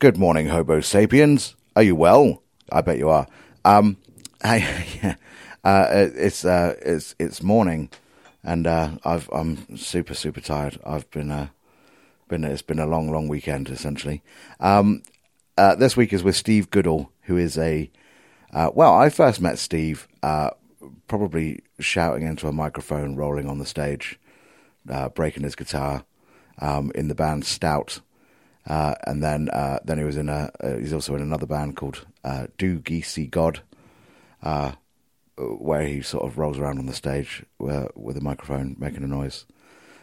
Good morning, Homo sapiens. Are you well? I bet you are. Um, hey, uh, it's uh, it's it's morning, and uh, I've I'm super super tired. I've been uh, been it's been a long long weekend essentially. Um, uh, this week is with Steve Goodall, who is a uh, well. I first met Steve probably shouting into a microphone, rolling on the stage, breaking his guitar um, in the band Stout. Uh, and then uh, then he was in a uh, he's also in another band called uh, Do Geesey God, uh, where he sort of rolls around on the stage with a microphone making a noise.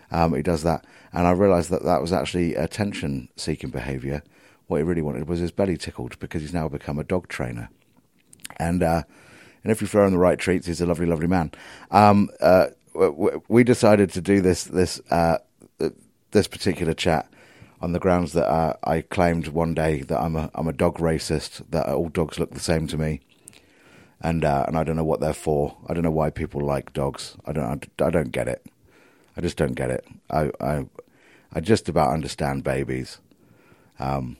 Um, he does that, and I realised that that was actually attention-seeking behaviour. What he really wanted was his belly tickled because he's now become a dog trainer, and uh, and if you throw him the right treats, he's a lovely, lovely man. Um, uh, we decided to do this this this particular chat on the grounds that uh, I claimed one day that I'm a I'm a dog racist, that all dogs look the same to me, and uh, and I don't know what they're for. I don't know why people like dogs. I don't I don't get it. I just don't get it. I I I just about understand babies, um,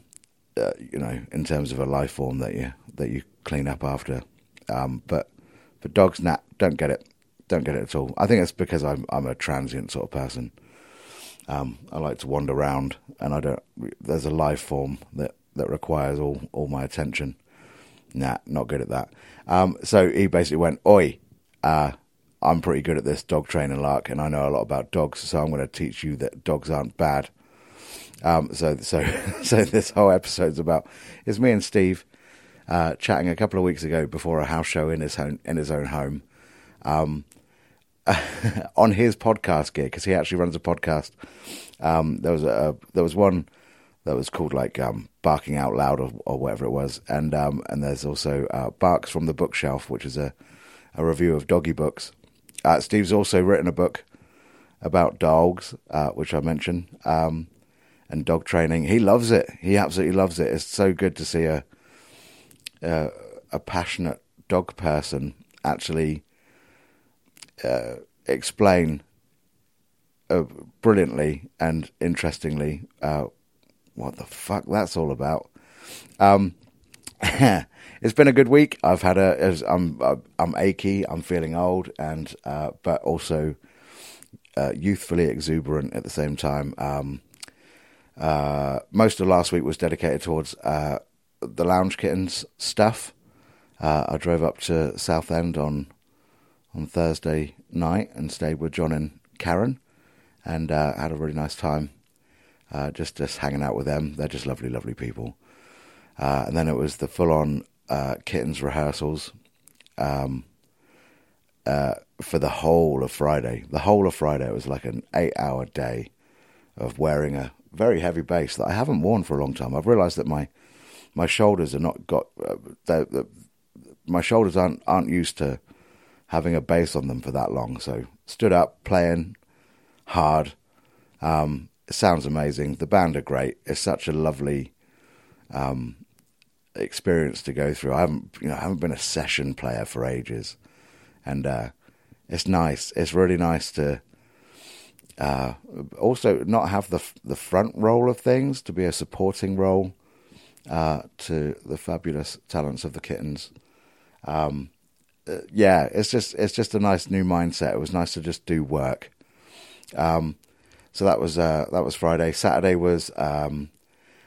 uh, you know, in terms of a life form that you that you clean up after, um, but for dogs, nah, don't get it. Don't get it at all. I think it's because I'm I'm a transient sort of person. Um, I like to wander around, and I don't. There's a life form that that requires all all my attention. Nah, not good at that. Um, so he basically went, "Oi, uh, I'm pretty good at this dog training lark, and I know a lot about dogs, so I'm going to teach you that dogs aren't bad." Um, so so so this whole episode's about it's me and Steve uh, chatting a couple of weeks ago before a house show in his own in his own home. Um, on his podcast gig because he actually runs a podcast. Um, there was a there was one that was called like um, barking out loud or, or, whatever it was, and um, and there's also uh, barks from the bookshelf, which is a a review of doggy books. Uh, Steve's also written a book about dogs, uh, which I mentioned, um, and dog training. He loves it. He absolutely loves it. It's so good to see a a, a passionate dog person actually uh, explain uh, brilliantly and interestingly uh, what the fuck that's all about. Um, it's been a good week. I've had a. I'm I'm achy. I'm feeling old, and uh, but also uh, youthfully exuberant at the same time. Um, uh, most of last week was dedicated towards uh, the lounge kittens stuff. Uh, I drove up to Southend on on Thursday night and stayed with John and Karen, and uh, had a really nice time. Uh, just just hanging out with them. They're just lovely, lovely people. Uh, and then it was the full on uh, kittens rehearsals um, uh, for the whole of Friday. The whole of Friday it was like an eight hour day of wearing a very heavy bass that I haven't worn for a long time. I've realised that my my shoulders are not got uh, my shoulders aren't aren't used to having a bass on them for that long. So stood up, playing hard. Um, it sounds amazing. The band are great. It's such a lovely um, experience to go through. I haven't, you know, I haven't been a session player for ages, and uh, it's nice. It's really nice to uh, also not have the the front role of things to be a supporting role uh, to the fabulous talents of the kittens. Um, uh, yeah, it's just it's just a nice new mindset. It was nice to just do work. Um, so that was uh, that was Friday. Saturday was um,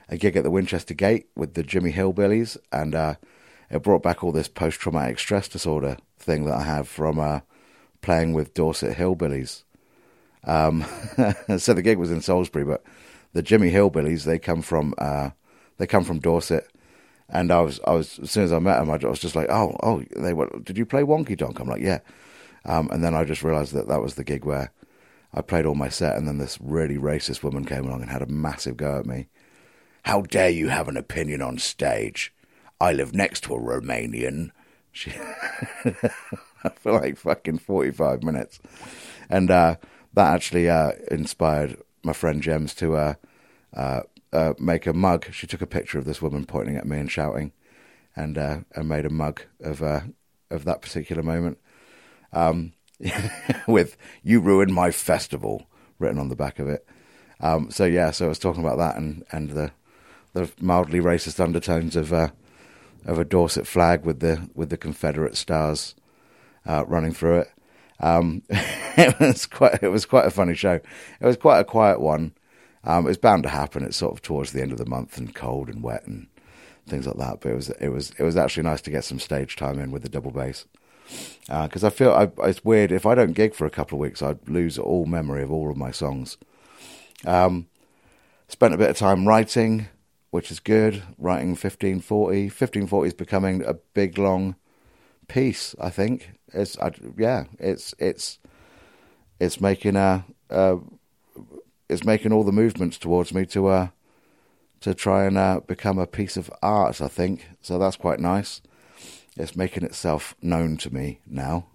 a gig at the Winchester Gate with the Jimmy Hillbillies, and uh, it brought back all this post traumatic stress disorder thing that I have from uh, playing with Dorset Hillbillies. Um, so the gig was in Salisbury, but the Jimmy Hillbillies they come from uh, they come from Dorset and I was, I was as soon as I met him, I was just like, oh, oh, they were. Did you play Wonky Donk? I'm like, yeah. Um, and then I just realised that that was the gig where I played all my set, and then this really racist woman came along and had a massive go at me. How dare you have an opinion on stage? I live next to a Romanian. She, for like fucking forty five minutes, and uh, that actually uh, inspired my friend Jems to uh, uh uh, make a mug. She took a picture of this woman pointing at me and shouting, and uh, and made a mug of uh, of that particular moment, um, with "You ruined my festival" written on the back of it. Um, so yeah, so I was talking about that and and the the mildly racist undertones of uh, of a Dorset flag with the with the Confederate stars uh, running through it. Um, it was quite it was quite a funny show. It was quite a quiet one. Um, it's bound to happen. It's sort of towards the end of the month and cold and wet and things like that. But it was it was it was actually nice to get some stage time in with the double bass because uh, I feel I, it's weird if I don't gig for a couple of weeks, I'd lose all memory of all of my songs. Um, spent a bit of time writing, which is good. Writing fifteen forty. Fifteen forty is becoming a big long piece. I think it's I, yeah, it's it's it's making a, a it's making all the movements towards me to uh to try and uh, become a piece of art. I think so. That's quite nice. It's making itself known to me now,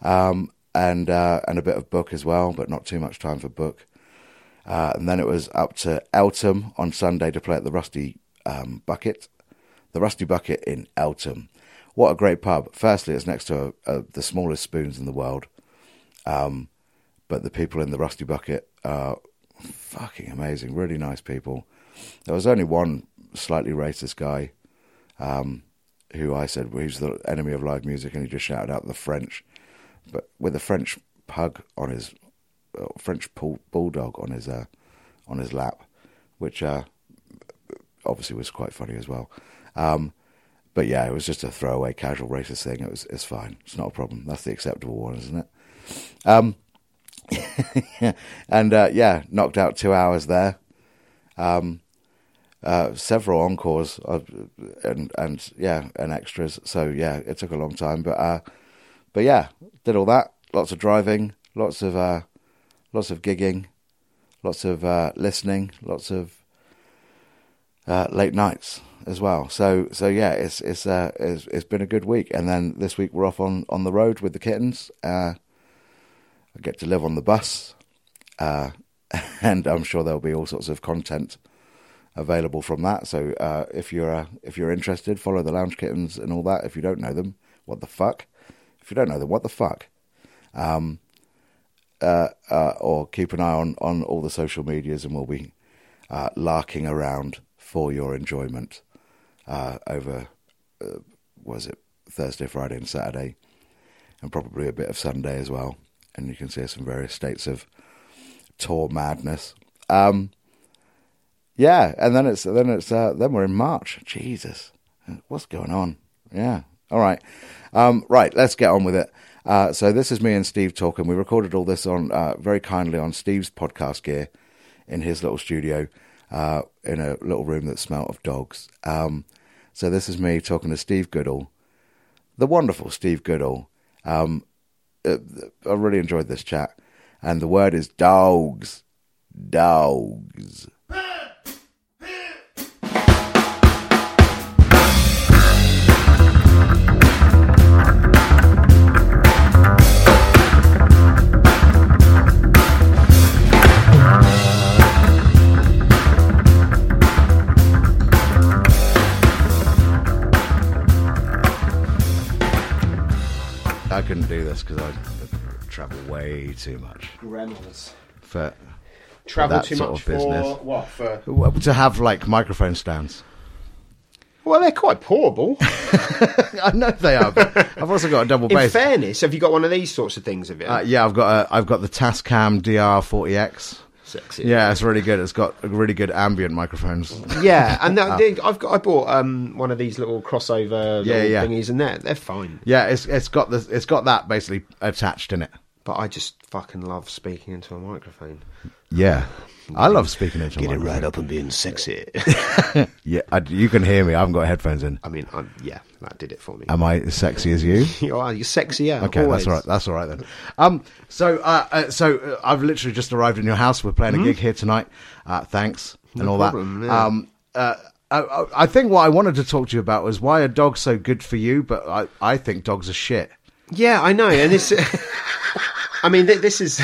um, and uh, and a bit of book as well, but not too much time for book. Uh, and then it was up to Eltham on Sunday to play at the Rusty um, Bucket, the Rusty Bucket in Eltham. What a great pub! Firstly, it's next to a, a, the smallest spoons in the world, um, but the people in the Rusty Bucket are fucking amazing. Really nice people. There was only one slightly racist guy. Um, who I said well, he's the enemy of live music, and he just shouted out the French, but with a French pug on his uh, French bulldog on his uh, on his lap, which uh, obviously was quite funny as well. Um, but yeah, it was just a throwaway, casual racist thing. It was it's fine. It's not a problem. That's the acceptable one, isn't it? Um, and uh, yeah, knocked out two hours there. Um, uh, several encores and and yeah and extras. So yeah, it took a long time, but uh, but yeah, did all that. Lots of driving, lots of uh, lots of gigging, lots of uh, listening, lots of uh, late nights as well. So so yeah, it's it's, uh, it's it's been a good week. And then this week we're off on on the road with the kittens. I get to live on the bus, and I'm sure there'll be all sorts of content available from that. So uh, if you're uh, if you're interested, follow the Lounge Kittens and all that. If you don't know them, what the fuck? If you don't know them, what the fuck? Um, uh, uh or keep an eye on on all the social medias, and we'll be uh, larking around for your enjoyment uh, over was it Thursday, Friday, and Saturday, and probably a bit of Sunday as well. And you can see some various states of tour madness. Um, yeah, and then it's then it's uh, then we're in March. Jesus, what's going on? Yeah, all right, um, right. Let's get on with it. Uh, so this is me and Steve talking. We recorded all this on uh, very kindly on Steve's podcast gear in his little studio uh, in a little room that smelt of dogs. Um, so this is me talking to Steve Goodall, the wonderful Steve Goodall. Um, uh, I really enjoyed this chat, and the word is dogs, dogs. Couldn't do this because I travel way too much Gremlins. for Travel that too sort much of business. for what? For well, to have like microphone stands. well, they're quite portable. I know they are. But I've also got a double In bass. fairness, have you got one of these sorts of things? of it? Uh, yeah, I've got a, I've got the Tascam DR40X. Sexy. Yeah, it's really good. It's got really good ambient microphones. Yeah, and that, they- I've got I bought um, one of these little crossover Yeah, yeah. thingies, and they're they're fine. Yeah, it's it's got the it's got that basically attached in it. But I just fucking love speaking into a microphone. Yeah, I love speaking into a microphone. Right up and being sexy. Yeah, I, you can hear me. I haven't got headphones in. I mean, I'm, yeah, that did it for me. Am I as sexy as you? you are, you're sexy, yeah. Okay, always. that's all right. That's all right then. Um, so, uh, uh, so uh, I've literally just arrived in your house. We're playing a gig here tonight. Uh, thanks and all problem, that. yeah. Um, uh, I, I think what I wanted to talk to you about was why are dogs so good for you, but I, I think dogs are shit. Yeah, I know, and it's. I mean, th- this is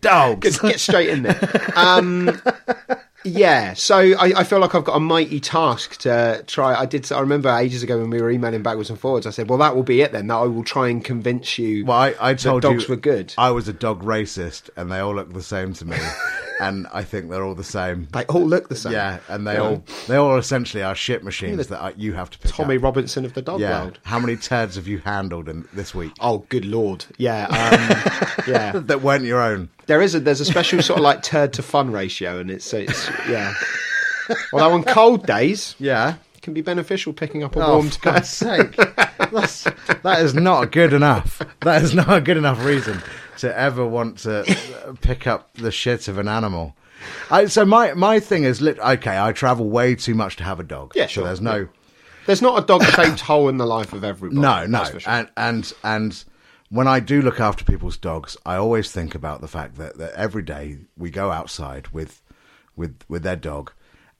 Dogs. get, get straight in there. Um, yeah, so I, I feel like I've got a mighty task to try. I did. I remember ages ago when we were emailing backwards and forwards. I said, "Well, that will be it then. That I will try and convince you Well, I, I that told dogs you were good." I was a dog racist, and they all look the same to me. and I think they're all the same. They all look the same. Yeah, and they Yeah. all they all essentially are shit machines that I, you have to pick Tommy up. Robinson of the dog Yeah. world. How many turds have you handled in this week Oh, good lord. Yeah. Um, yeah. that weren't your own? There is a there's a special sort of like turd to fun ratio, and it's it's yeah. Although on cold days, Yeah. it can be beneficial picking up a Oh, warm for. God's sake. That's, that is not good enough. That is not a good enough reason to ever want to pick up the shit of an animal. I, so my, my thing is, lit, okay, I travel way too much to have a dog. Yeah, So sure, there's no, There's not a dog shaped hole in the life of everybody. no, no. sure. And, and, and when I do look after people's dogs, I always think about the fact that, that every day we go outside with, with, with their dog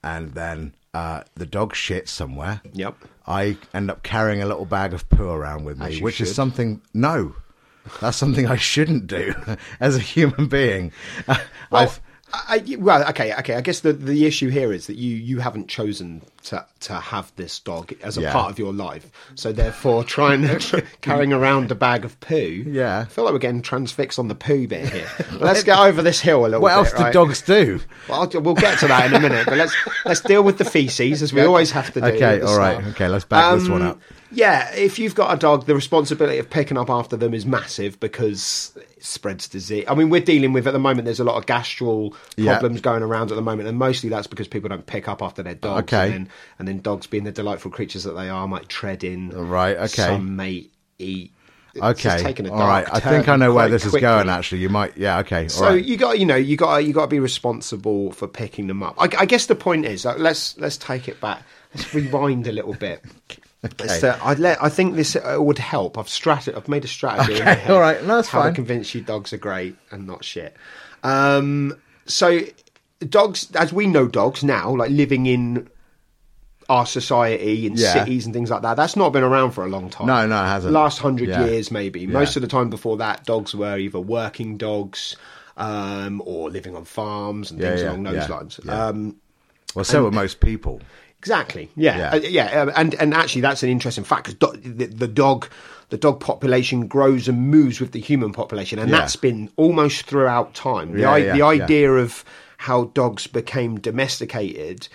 and then, uh, the dog shits somewhere. Yep. I end up carrying a little bag of poo around with me, which is something. No, that's something I shouldn't do as a human being. Well, I've, I, well, okay, okay. I guess the, the issue here is that you, you haven't chosen to to have this dog as a Yeah. part of your life, so therefore trying to carrying around a bag of poo. Yeah. I feel like we're getting transfixed on the poo bit here. Let's get over this hill a little what bit. else do dogs do? Well, we'll get to that in a minute, but let's let's deal with the feces as we always have to do. Okay, all right, start. okay, let's back this one Um, up. Yeah, if you've got a dog, the responsibility of picking up after them is massive because it spreads disease. I mean, we're dealing with at the moment. There's a lot of gastral Yeah. problems going around at the moment, and mostly that's because people don't pick up after their dogs. Okay. and then, and then dogs, being the delightful creatures that they are, might tread in. Right, okay. Some may eat. It's Okay, a all right. I think I know where this is going. Actually, you might. Yeah. Okay. So all right. you got, you know, you got, you got to be responsible for picking them up. I, I guess the point is, like, let's let's take it back. Let's rewind a little bit. It's that I let. I think this uh, would help. I've strat- I've made a strategy. Okay, all right. No, that's how fine. to convince you dogs are great and not shit. Um, so dogs, as we know, dogs now, like living in our society in Yeah. cities and things like that. That's not been around for a long time. No, no, it hasn't. Last hundred Yeah. years, maybe. Most of the time before that, dogs were either working dogs um, or living on farms and Yeah, things yeah, along those yeah, lines. yeah. Um, well, so are most people. Exactly. Yeah. Yeah. Uh, yeah. um, and and actually, that's an interesting fact because do- the, the dog, the dog population grows and moves with the human population, and Yeah. that's been almost throughout time. The, Yeah, i- yeah, the yeah. idea of how dogs became domesticated,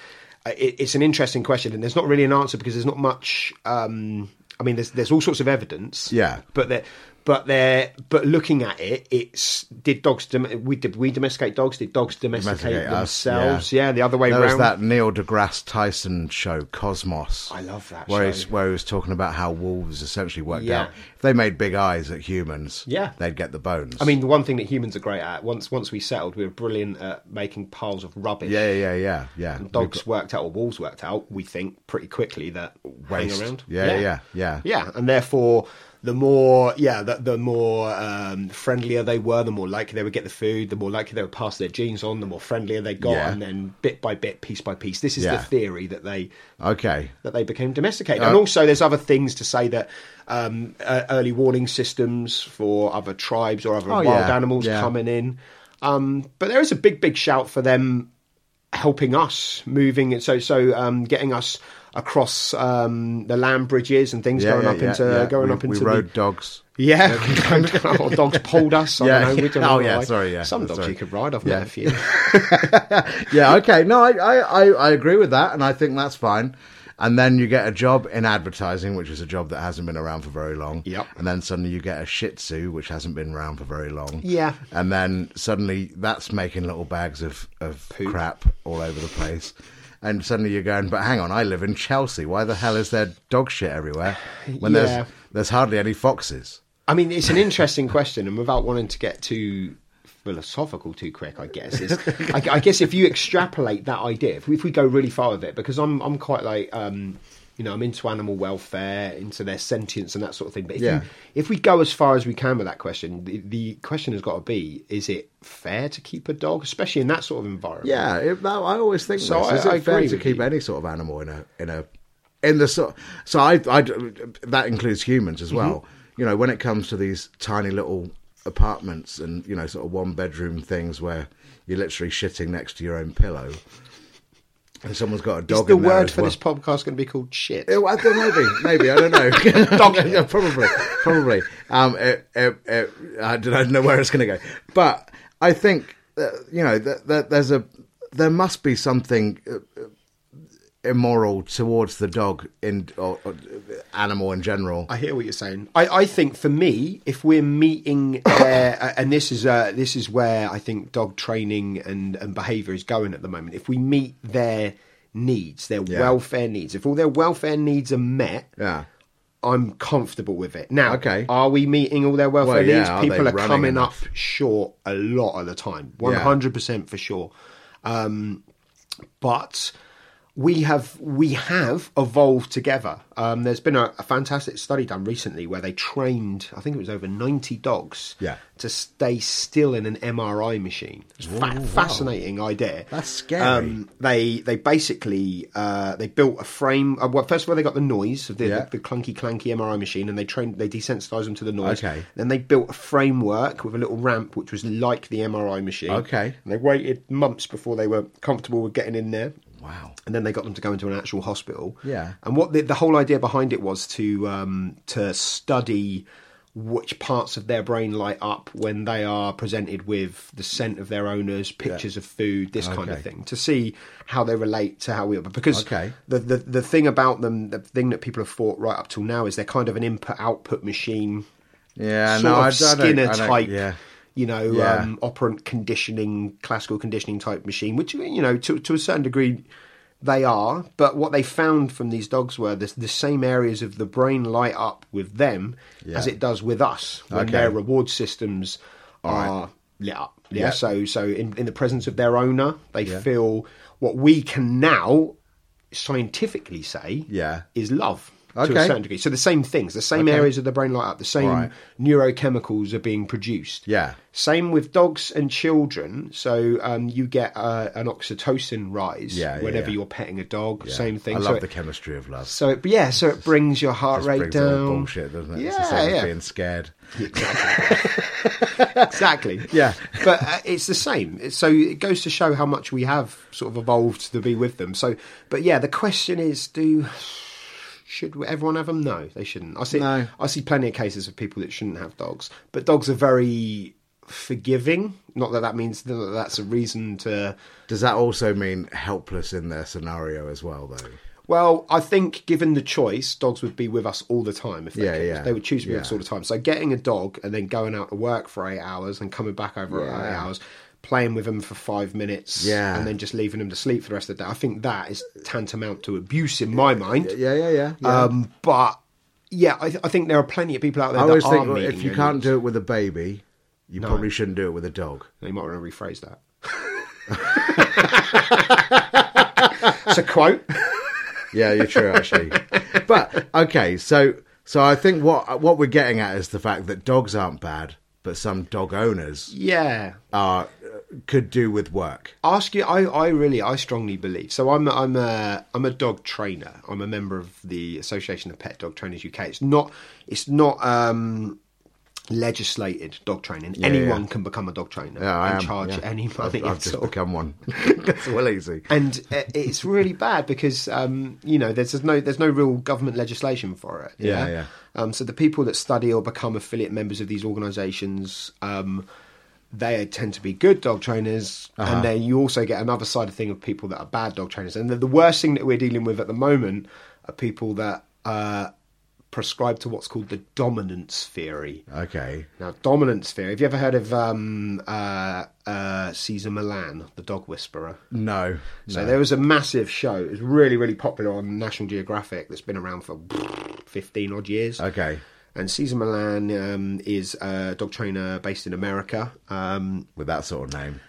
uh, it, it's an interesting question, and there's not really an answer because there's not much. Um, I mean, there's there's all sorts of evidence. Yeah. But there. But there, but looking at it, it's did dogs dom- we did we domesticate dogs? Did dogs domesticate, Domesticate us, themselves? Yeah. the other way There around. was that Neil deGrasse Tyson show, Cosmos. I love that Where, show. He's, where he was talking about how wolves essentially worked Yeah. out. If they made big eyes at humans, Yeah. they'd get the bones. I mean, the one thing that humans are great at once once we settled, we were brilliant at making piles of rubbish. yeah, yeah, yeah, yeah. And dogs worked out, or wolves worked out. We think pretty quickly that Waste. hang around. Yeah, yeah, yeah. yeah. And therefore, the more yeah, the, the more um, friendlier they were, the more likely they would get the food, the more likely they would pass their genes on, the more friendlier they got, Yeah. and then bit by bit, piece by piece. This is Yeah. the theory that they Okay. that they became domesticated. Uh, and also, there's other things to say that um, uh, early warning systems for other tribes or other Oh, wild yeah, animals coming in. Um, but there is a big, big shout for them helping us moving and So, so um, getting us across um, the land bridges and things Yeah, going yeah, up yeah, into going we, up into we rode the, dogs. yeah, or dogs pulled us. I Yeah, don't know. Oh, know yeah, sorry, yeah, Some dogs sorry. you could ride. I've Yeah. met a few. Yeah, okay. No, I, I, I, I agree with that, and I think that's fine. And then you get a job in advertising, which is a job that hasn't been around for very long. Yep. And then suddenly you get a Shih Tzu, which hasn't been around for very long. Yeah. And then suddenly that's making little bags of, of Poop. crap all over the place. And suddenly you're going, but hang on, I live in Chelsea. Why the hell is there dog shit everywhere when Yeah. there's there's hardly any foxes? I mean, it's an interesting question, and without wanting to get too philosophical too quick, I guess. Is, I, I guess if you extrapolate that idea, if we, if we go really far with it, because I'm I'm quite like, um, you know, I'm into animal welfare, into their sentience and that sort of thing. But if, Yeah. you, if we go as far as we can with that question, the, the question has got to be: Is it fair to keep a dog, especially in that sort of environment? Yeah, it, that, I always think So this. Is I- I it fair to keep you. any sort of animal in a in a in the sort? So I, I that includes humans as well. Mm-hmm. You know, when it comes to these tiny little apartments and you know sort of one bedroom things where you're literally shitting next to your own pillow, and someone's got a Is dog. the in there word for well. this podcast going to be called shit? Yeah, well, I don't know, maybe, maybe I don't know. Dog yeah, probably, probably. Um, it, it, it, I don't know where it's going to go, but I think uh, you know, th- th- there's a there must be something uh, immoral towards the dog in or, or animal in general. I hear what you're saying. I, I think for me, if we're meeting their, uh, and this is uh, this is where I think dog training and, and behaviour is going at the moment. If we meet their needs, their Yeah. welfare needs, if all their welfare needs are met, yeah. I'm comfortable with it. Now, Okay. are we meeting all their welfare Well, yeah, needs? are People are coming enough? up short a lot of the time, one hundred percent for sure. Um, but we have we have evolved together. Um, there's been a, a fantastic study done recently where they trained, I think it was over ninety dogs, Yeah. to stay still in an MRI machine. It's a fa- fascinating idea. That's scary. Um, they they basically uh, they built a frame. Uh, well, first of all, they got the noise of the, Yeah. the, the clunky clanky MRI machine, and they trained they desensitized them to the noise. Okay. Then they built a framework with a little ramp, which was like the MRI machine. Okay. And they waited months before they were comfortable with getting in there Wow. and then they got them to go into an actual hospital. Yeah. And what the, the whole idea behind it was to um, to study which parts of their brain light up when they are presented with the scent of their owners, pictures of food, this kind of thing, to see how they relate to how we are. Because Okay. the, the the thing about them, the thing that people have thought right up till now is they're kind of an input output machine Yeah. sort no, of I, I don't- Skinner I don't- type, Yeah. You know, Yeah. um, operant conditioning, classical conditioning type machine, which you know, to to a certain degree, they are. But what they found from these dogs were the, the same areas of the brain light up with them as it does with us when Okay. their reward systems are lit up. Yeah. Yeah. So so in, in the presence of their owner, they Yeah. feel what we can now scientifically say Yeah. is love to a certain degree. So the same things, the same Okay. areas of the brain light up, the same Right. neurochemicals are being produced. Yeah. Same with dogs and children. So um, you get uh, an oxytocin rise Yeah, yeah, whenever yeah. you're petting a dog. Same thing. I so love it, the chemistry of love. so it, yeah, so it brings your heart rate brings it all down. bullshit, doesn't it? Yeah, it's the same yeah. as being scared. Exactly. exactly. Yeah. but uh, it's the same. So it goes to show how much we have sort of evolved to be with them. So, but yeah, the question is, do should everyone have them? No, they shouldn't. I see. No. I see plenty of cases of people that shouldn't have dogs, but dogs are very forgiving. Not that that means that that's a reason to. Does that also mean helpless in their scenario as well, though? Well, I think given the choice, dogs would be with us all the time if they Yeah, could. yeah. They would choose to be with us all the time. So getting a dog and then going out to work for eight hours and coming back over eight hours, playing with them for five minutes, Yeah. and then just leaving them to sleep for the rest of the day. I think that is tantamount to abuse in my mind. Yeah, yeah, yeah. yeah. Um, but yeah, I, I think there are plenty of people out there I that always are think well, if you can't do it with a baby, you probably shouldn't do it with a dog. You might want to rephrase that. it's a quote. Yeah, you're true, actually. but okay, so so I think what what we're getting at is the fact that dogs aren't bad, but some dog owners Yeah, are could do with work. ask you I, I really I strongly believe so I'm I'm a I'm a dog trainer I'm a member of the Association of Pet Dog Trainers UK it's not it's not um legislated dog training anyone yeah. can become a dog trainer Yeah, I and am. charge yeah. any money I've, I've just all. become one. It's well easy. and uh, it's really bad because um, you know there's, there's no there's no real government legislation for it. Yeah, yeah. Um, so the people that study or become affiliate members of these organisations, um, they tend to be good dog trainers, Uh-huh. and then you also get another side of thing of people that are bad dog trainers. And the, the worst thing that we're dealing with at the moment are people that uh, prescribe to what's called the dominance theory. Okay. Now, dominance theory. Have you ever heard of um, uh, uh, Cesar Millan, the dog whisperer? No. So no. there was a massive show. It was really, really popular on National Geographic. That's been around for fifteen odd years. Okay. And Cesar Millan um, is a dog trainer based in America. Um, With that sort of name.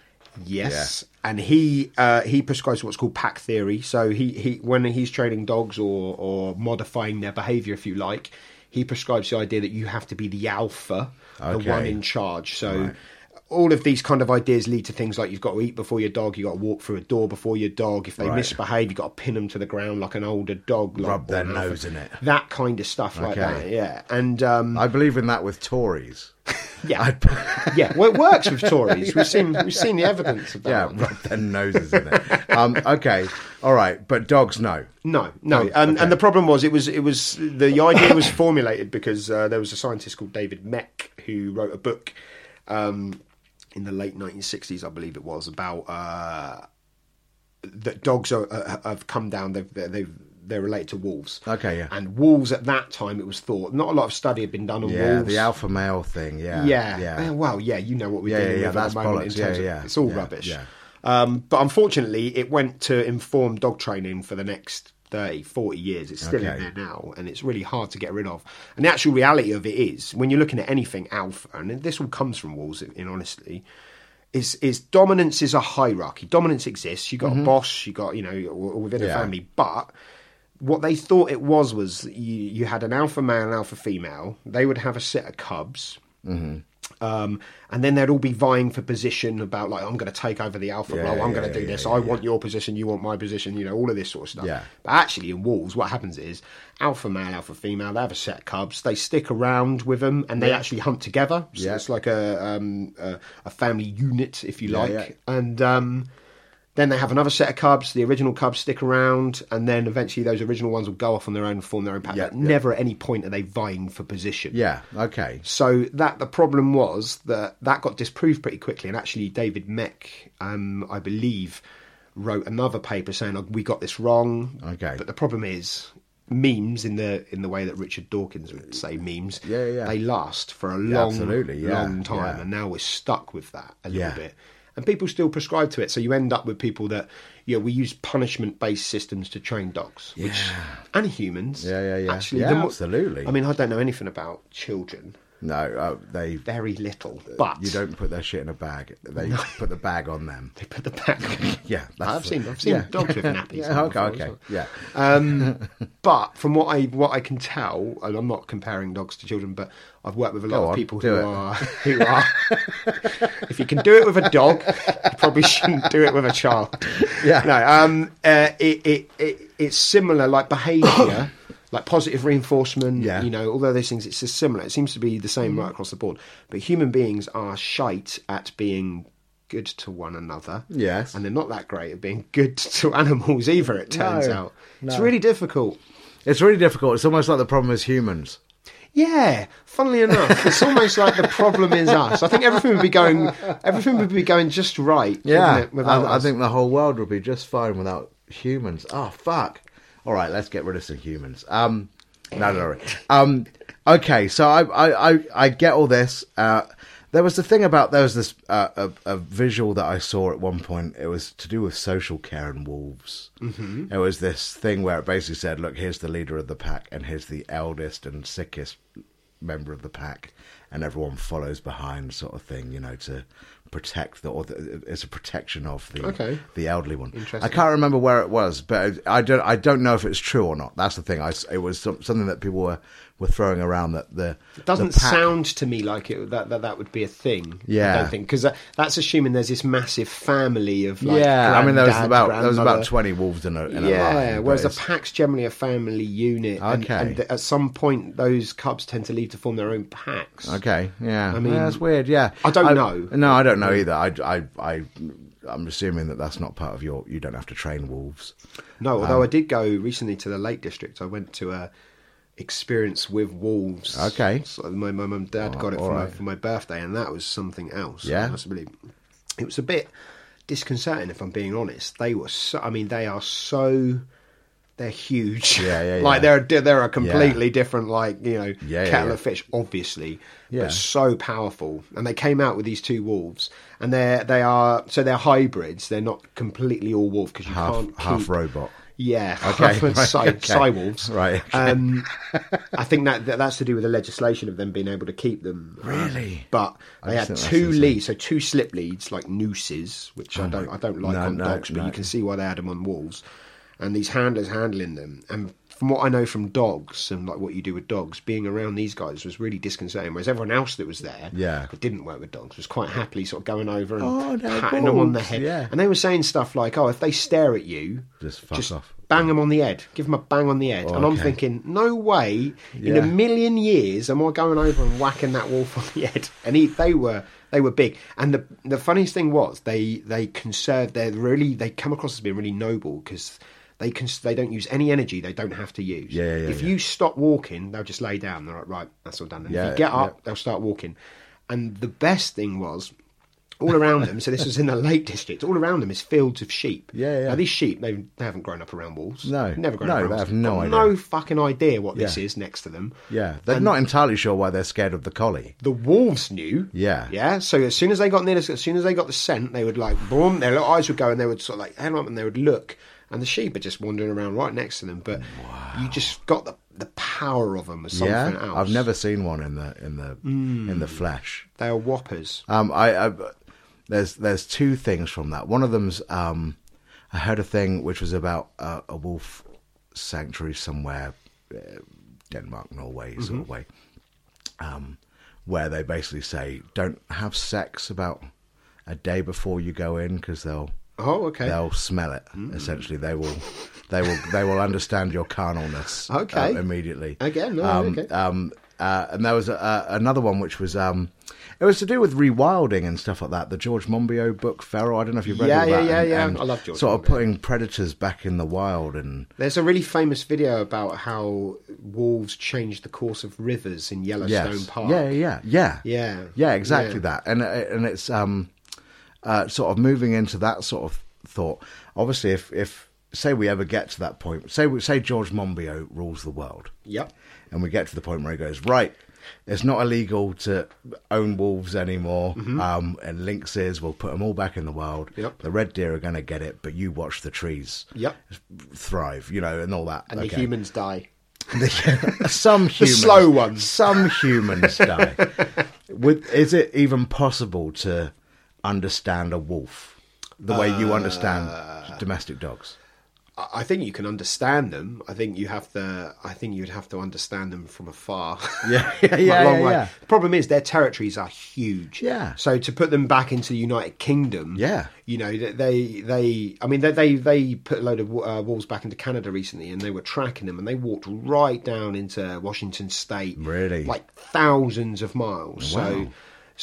yes, and he uh, he prescribes what's called pack theory. So he, he when he's training dogs or or modifying their behaviour, if you like, he prescribes the idea that you have to be the alpha, the one in charge. So. Right. All of these kind of ideas lead to things like you've got to eat before your dog, you've got to walk through a door before your dog. If they Right. misbehave, you've got to pin them to the ground like an older dog. like Rub their nose in it. That kind of stuff like that, yeah. And um, I believe in that with Tories. yeah, yeah. Well, it works with Tories. We've seen we've seen the evidence of that. Yeah, one. rub their noses in it. Um, okay, all right, but dogs, no. No, no, Oh, and, okay. and the problem was it was it was the idea was formulated because uh, there was a scientist called David Mech who wrote a book um, in the late 1960s, I believe it was, about uh, that dogs are, uh, have come down. They've, they've they're related to wolves. Okay, yeah. And wolves at that time, it was thought not a lot of study had been done on Yeah, wolves. the alpha male thing. Yeah, Yeah. yeah. Well, yeah, you know what we're Yeah, dealing yeah, with yeah, at that's bollocks. Terms Yeah, of. It's all Yeah, rubbish. yeah. Um, but unfortunately, it went to inform dog training for the next 30, 40 years. It's still Okay. in there now, and it's really hard to get rid of. And the actual reality of it is, when you're looking at anything alpha, and this all comes from wolves, in honesty, is is dominance is a hierarchy. Dominance exists. You got a boss. You got you know within a Mm-hmm. Family, but what they thought it was was you, you had an alpha male and alpha female. They would have a set of cubs. Mm-hmm. Um, and then they'd all be vying for position about like I'm going to take over the alpha Yeah, role. I'm yeah, going to do yeah, this. I want your position. You want my position. You know all of this sort of stuff. Yeah. But actually, in wolves, what happens is alpha male, alpha female. They have a set of cubs. They stick around with them, and they actually hunt together. So Yeah. it's like a, um, a a family unit, if you like. And um, then they have another set of cubs. The original cubs stick around, and then eventually those original ones will go off on their own and form their own pack. Yeah, but yeah. never at any point are they vying for position. Yeah, Okay. So that the problem was that that got disproved pretty quickly, and actually David Mech, um, I believe, wrote another paper saying oh, we got this wrong. Okay. but the problem is memes in the in the way that Richard Dawkins would say memes. Yeah, yeah. They last for a long, absolutely, yeah, long time, and now we're stuck with that a little Yeah. bit. And people still prescribe to it, so you end up with people that, you know, we use punishment-based systems to train dogs, which and humans. Yeah, yeah, yeah. Actually, Yeah, absolutely. I mean, I don't know anything about children, No, uh, they. very little, but You don't put their shit in a bag. They put the bag on them. They put the back. Yeah, that's I've the- seen. I've seen yeah. dogs with nappies. Yeah, on okay, okay, well. yeah. Um, but from what I what I can tell, and I'm not comparing dogs to children, but I've worked with a lot Go of on, people who it. are who are. if you can do it with a dog, you probably shouldn't do it with a child. Yeah. No. Um. Uh, it, it it it's similar, like behaviour. Like positive reinforcement, Yeah. you know, all of those things, it's just similar. It seems to be the same mm-hmm. right across the board. But human beings are shite at being good to one another. Yes. And they're not that great at being good to animals either, it turns No, out. It's really difficult. It's really difficult. It's almost like the problem is humans. Yeah, funnily enough, it's almost like the problem is us. I think everything would be going, everything would be going just right. Yeah, it, without I, I think the whole world would be just fine without humans. Oh fuck! All right, let's get rid of some humans. Um, no, no, no. Um, okay, so I, I, I, I get all this. Uh, there was the thing about there was this uh, a, a visual that I saw at one point. It was to do with social care and wolves. Mm-hmm. It was this thing where it basically said, "Look, here's the leader of the pack, and here's the eldest and sickest member of the pack, and everyone follows behind, sort of thing. You know, to protect the or the, it's a protection of the Okay. the elderly one. Interesting. I can't remember where it was, but I don't I don't know if it's true or not. That's the thing. I it was some, something that people were, were throwing around that the It doesn't the sound to me like it that that, that would be a thing. Yeah. I don't think because that, that's assuming there's this massive family of like yeah, I mean there was about there was about twenty wolves in a in a yeah, line. whereas the it's- pack's generally a family unit. Okay. And, at some point, those cubs tend to leave to form their own packs. Okay, yeah. I mean, mean, that's weird. Yeah, I don't know. No, I don't know either. I, I, I, I'm assuming that that's not part of your. You don't have to train wolves. No, Um, although I did go recently to the Lake District. I went to a experience with wolves. Okay. So my my mum and dad Oh, got it for my, for my birthday, and that was something else. Yeah? Believe. It was a bit disconcerting, if I'm being honest. They were. So, I mean, they are so. They're huge. Yeah, yeah, yeah. like they're they're a completely different, like you know, Yeah, yeah, kettle yeah. of fish, obviously, Yeah. but so powerful. And they came out with these two wolves, and they're they are so they're hybrids. They're not completely all wolf because you Half can't half keep, robot. Yeah, Okay, right, side, okay. wolves. Right, okay. Um, I think that, that that's to do with the legislation of them being able to keep them. Really? But they had two leads, so two slip leads, like nooses, which I Oh don't my- I don't like no, on no, dogs, but no. you can see why they had them on wolves. And these handlers handling them, and from what I know from dogs and like what you do with dogs, being around these guys was really disconcerting. Whereas everyone else that was there, Yeah. that didn't work with dogs, was quite happily sort of going over and Oh, patting them on the head. yeah. And they were saying stuff like, "Oh, if they stare at you, Just fuck off. bang them on the head, give them a bang on the head." Oh, and I'm okay. thinking, no way in a million years am I going over and whacking that wolf on the head. And he, they were they were big. And the the funniest thing was they they conserved. They're really they come across as being really noble because. They can. They don't use any energy. They don't have to use. Yeah, yeah, yeah, if yeah. you stop walking, they'll just lay down. They're like, right, that's all done. And if you get up, yeah. they'll start walking. And the best thing was, all around them. So this was in the Lake District. All around them is fields of sheep. Yeah, yeah. Now these sheep, they, they haven't grown up around wolves. No. never grown No, up around they have no idea. No fucking idea what this is next to them. Yeah, they're And- not entirely sure why they're scared of the collie. The wolves knew. Yeah. Yeah. So as soon as they got near, as soon as they got the scent, they would like boom, their little eyes would go and they would sort of like hang up and they would look, and the sheep are just wandering around right next to them. But you just got the the power of them as something yeah, else. I've never seen one in the in the in the flesh. They are whoppers. Um, I, I there's there's two things from that. One of them's um, I heard a thing which was about uh, a wolf sanctuary somewhere, uh, Denmark, Norway, sort of way, um, where they basically say don't have sex about a day before you go in because they'll Oh, okay. they'll smell it. Essentially, they will they will they will understand your carnalness. uh, Okay. immediately. Again, no, um, okay. um, uh, and there was a, another one which was um, it was to do with rewilding and stuff like that. The George Monbiot book, Feral. I don't know if you've read Yeah, all yeah, that. yeah, and- yeah. I love George Sort of putting predators back in the wild and There's a really famous video about how wolves changed the course of rivers in Yellowstone yes, Park. yeah, yeah, yeah, Yeah, yeah, exactly yeah. that. And uh, and it's um, uh, sort of moving into that sort of thought. Obviously, if if say we ever get to that point, say we say George Monbiot rules the world. Yep. and we get to the point where he goes right it's not illegal to own wolves anymore um, and lynxes we'll put them all back in the wild Mm-hmm. Yep. the red deer are going to get it but you watch the trees Yep. thrive you know and all that And the humans die. some humans slow ones. some humans die Would, is it even possible to understand a wolf the way you understand Uh, domestic dogs I think you can understand them. I think you have to. I think you'd have to understand them from afar. Yeah, yeah, yeah, yeah, The problem is their territories are huge. Yeah. So to put them back into the United Kingdom. Yeah. You know they they, they I mean they, they they put a load of uh, wolves back into Canada recently, and they were tracking them, and they walked right down into Washington State. Really? Like thousands of miles. Wow. So.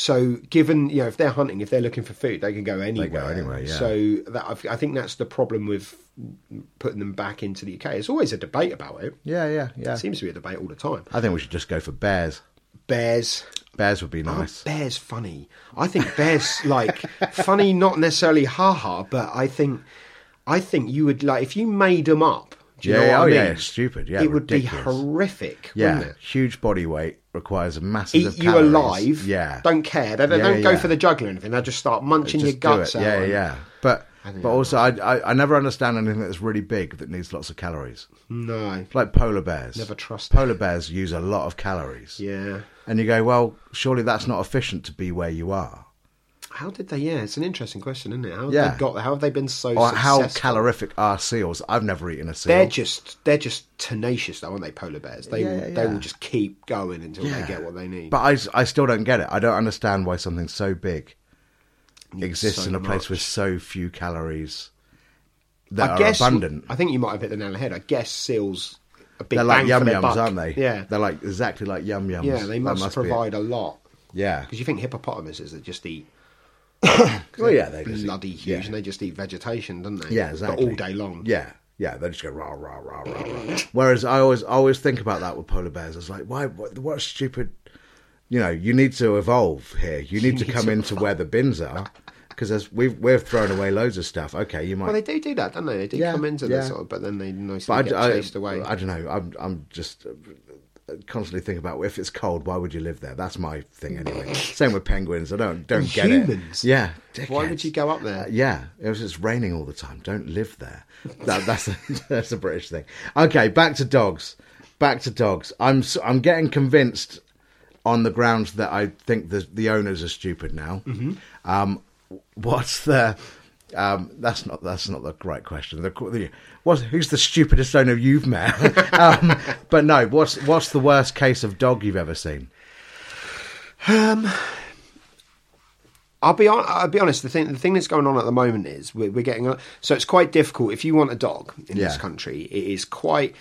So, given you know, if they're hunting, if they're looking for food, they can go anywhere. anywhere, yeah. So that I think that's the problem with putting them back into the UK. There's always a debate about it. yeah yeah yeah It Seems to be a debate all the time. i think we should just go for bears Bears. bears would be Oh, nice bears funny. I think bears like funny, not necessarily ha ha, but I think I think you would like if you made them up. Do you Yeah, know what oh I mean? yeah, stupid. Yeah, it would be horrific. Yeah, wouldn't it? huge body weight requires a massive. Eat you alive. Yeah, Don't care. They, they Yeah, don't go yeah. for the juggler or anything. They just start munching Just your guts out. Yeah, yeah. But but also, I, I I never understand anything that's really big that needs lots of calories. No. Like polar bears. Never trust polar bears use a lot of calories. Yeah. And you go, well, surely that's not efficient to be where you are. How did they? Yeah, it's an interesting question, isn't it? How have Yeah. they got? How have they been so Or how successful? calorific are seals? I've never eaten a seal. They're just they're just tenacious though, aren't they? Polar bears. They Yeah, will, yeah, they will just keep going until they get what they need. But I, I still don't get it. I don't understand why something so big exists so in a place much. with so few calories that I are guess abundant. I think you might have hit the nail on the head. I guess seals a big They're like yum yums, buck. aren't they? Yeah, They're like exactly like yum yums. yeah. They That must, provide a lot Yeah. because you think hippopotamuses that just eat Well, yeah, they just bloody eat- huge yeah. and they just eat vegetation, don't they? Yeah, But exactly. all day long. Yeah, yeah, they just go rah rah rah rah rah. Whereas I always I always think about that with polar bears. I was like why what, what a stupid. You know, you need to evolve here. You need to come to into where the bins are because we've we've thrown away loads of stuff. Okay, you might. Well, they do do that, don't they? They do Yeah, come into yeah. the sort of, but then they nicely but get I, I, chased away. I don't know. I'm I'm just constantly think about if it's cold, why would you live there? That's my thing anyway. Same with penguins. I don't don't get Humans? it. Yeah. Why would you go up there? Uh, yeah, it was just raining all the time. Don't live there. That, that's a, that's a British thing. Okay, back to dogs. Back to dogs. I'm I'm getting convinced on the grounds that I think the the owners are stupid now. Mm-hmm. Um, what's the um, that's not that's not the right question. The, the what's, who's the stupidest owner you've met? um, but no, what's what's the worst case of dog you've ever seen? Um, I'll be on, I'll be honest. The thing the thing that's going on at the moment is we're, we're getting a- so it's quite difficult if you want a dog in this country. It is quite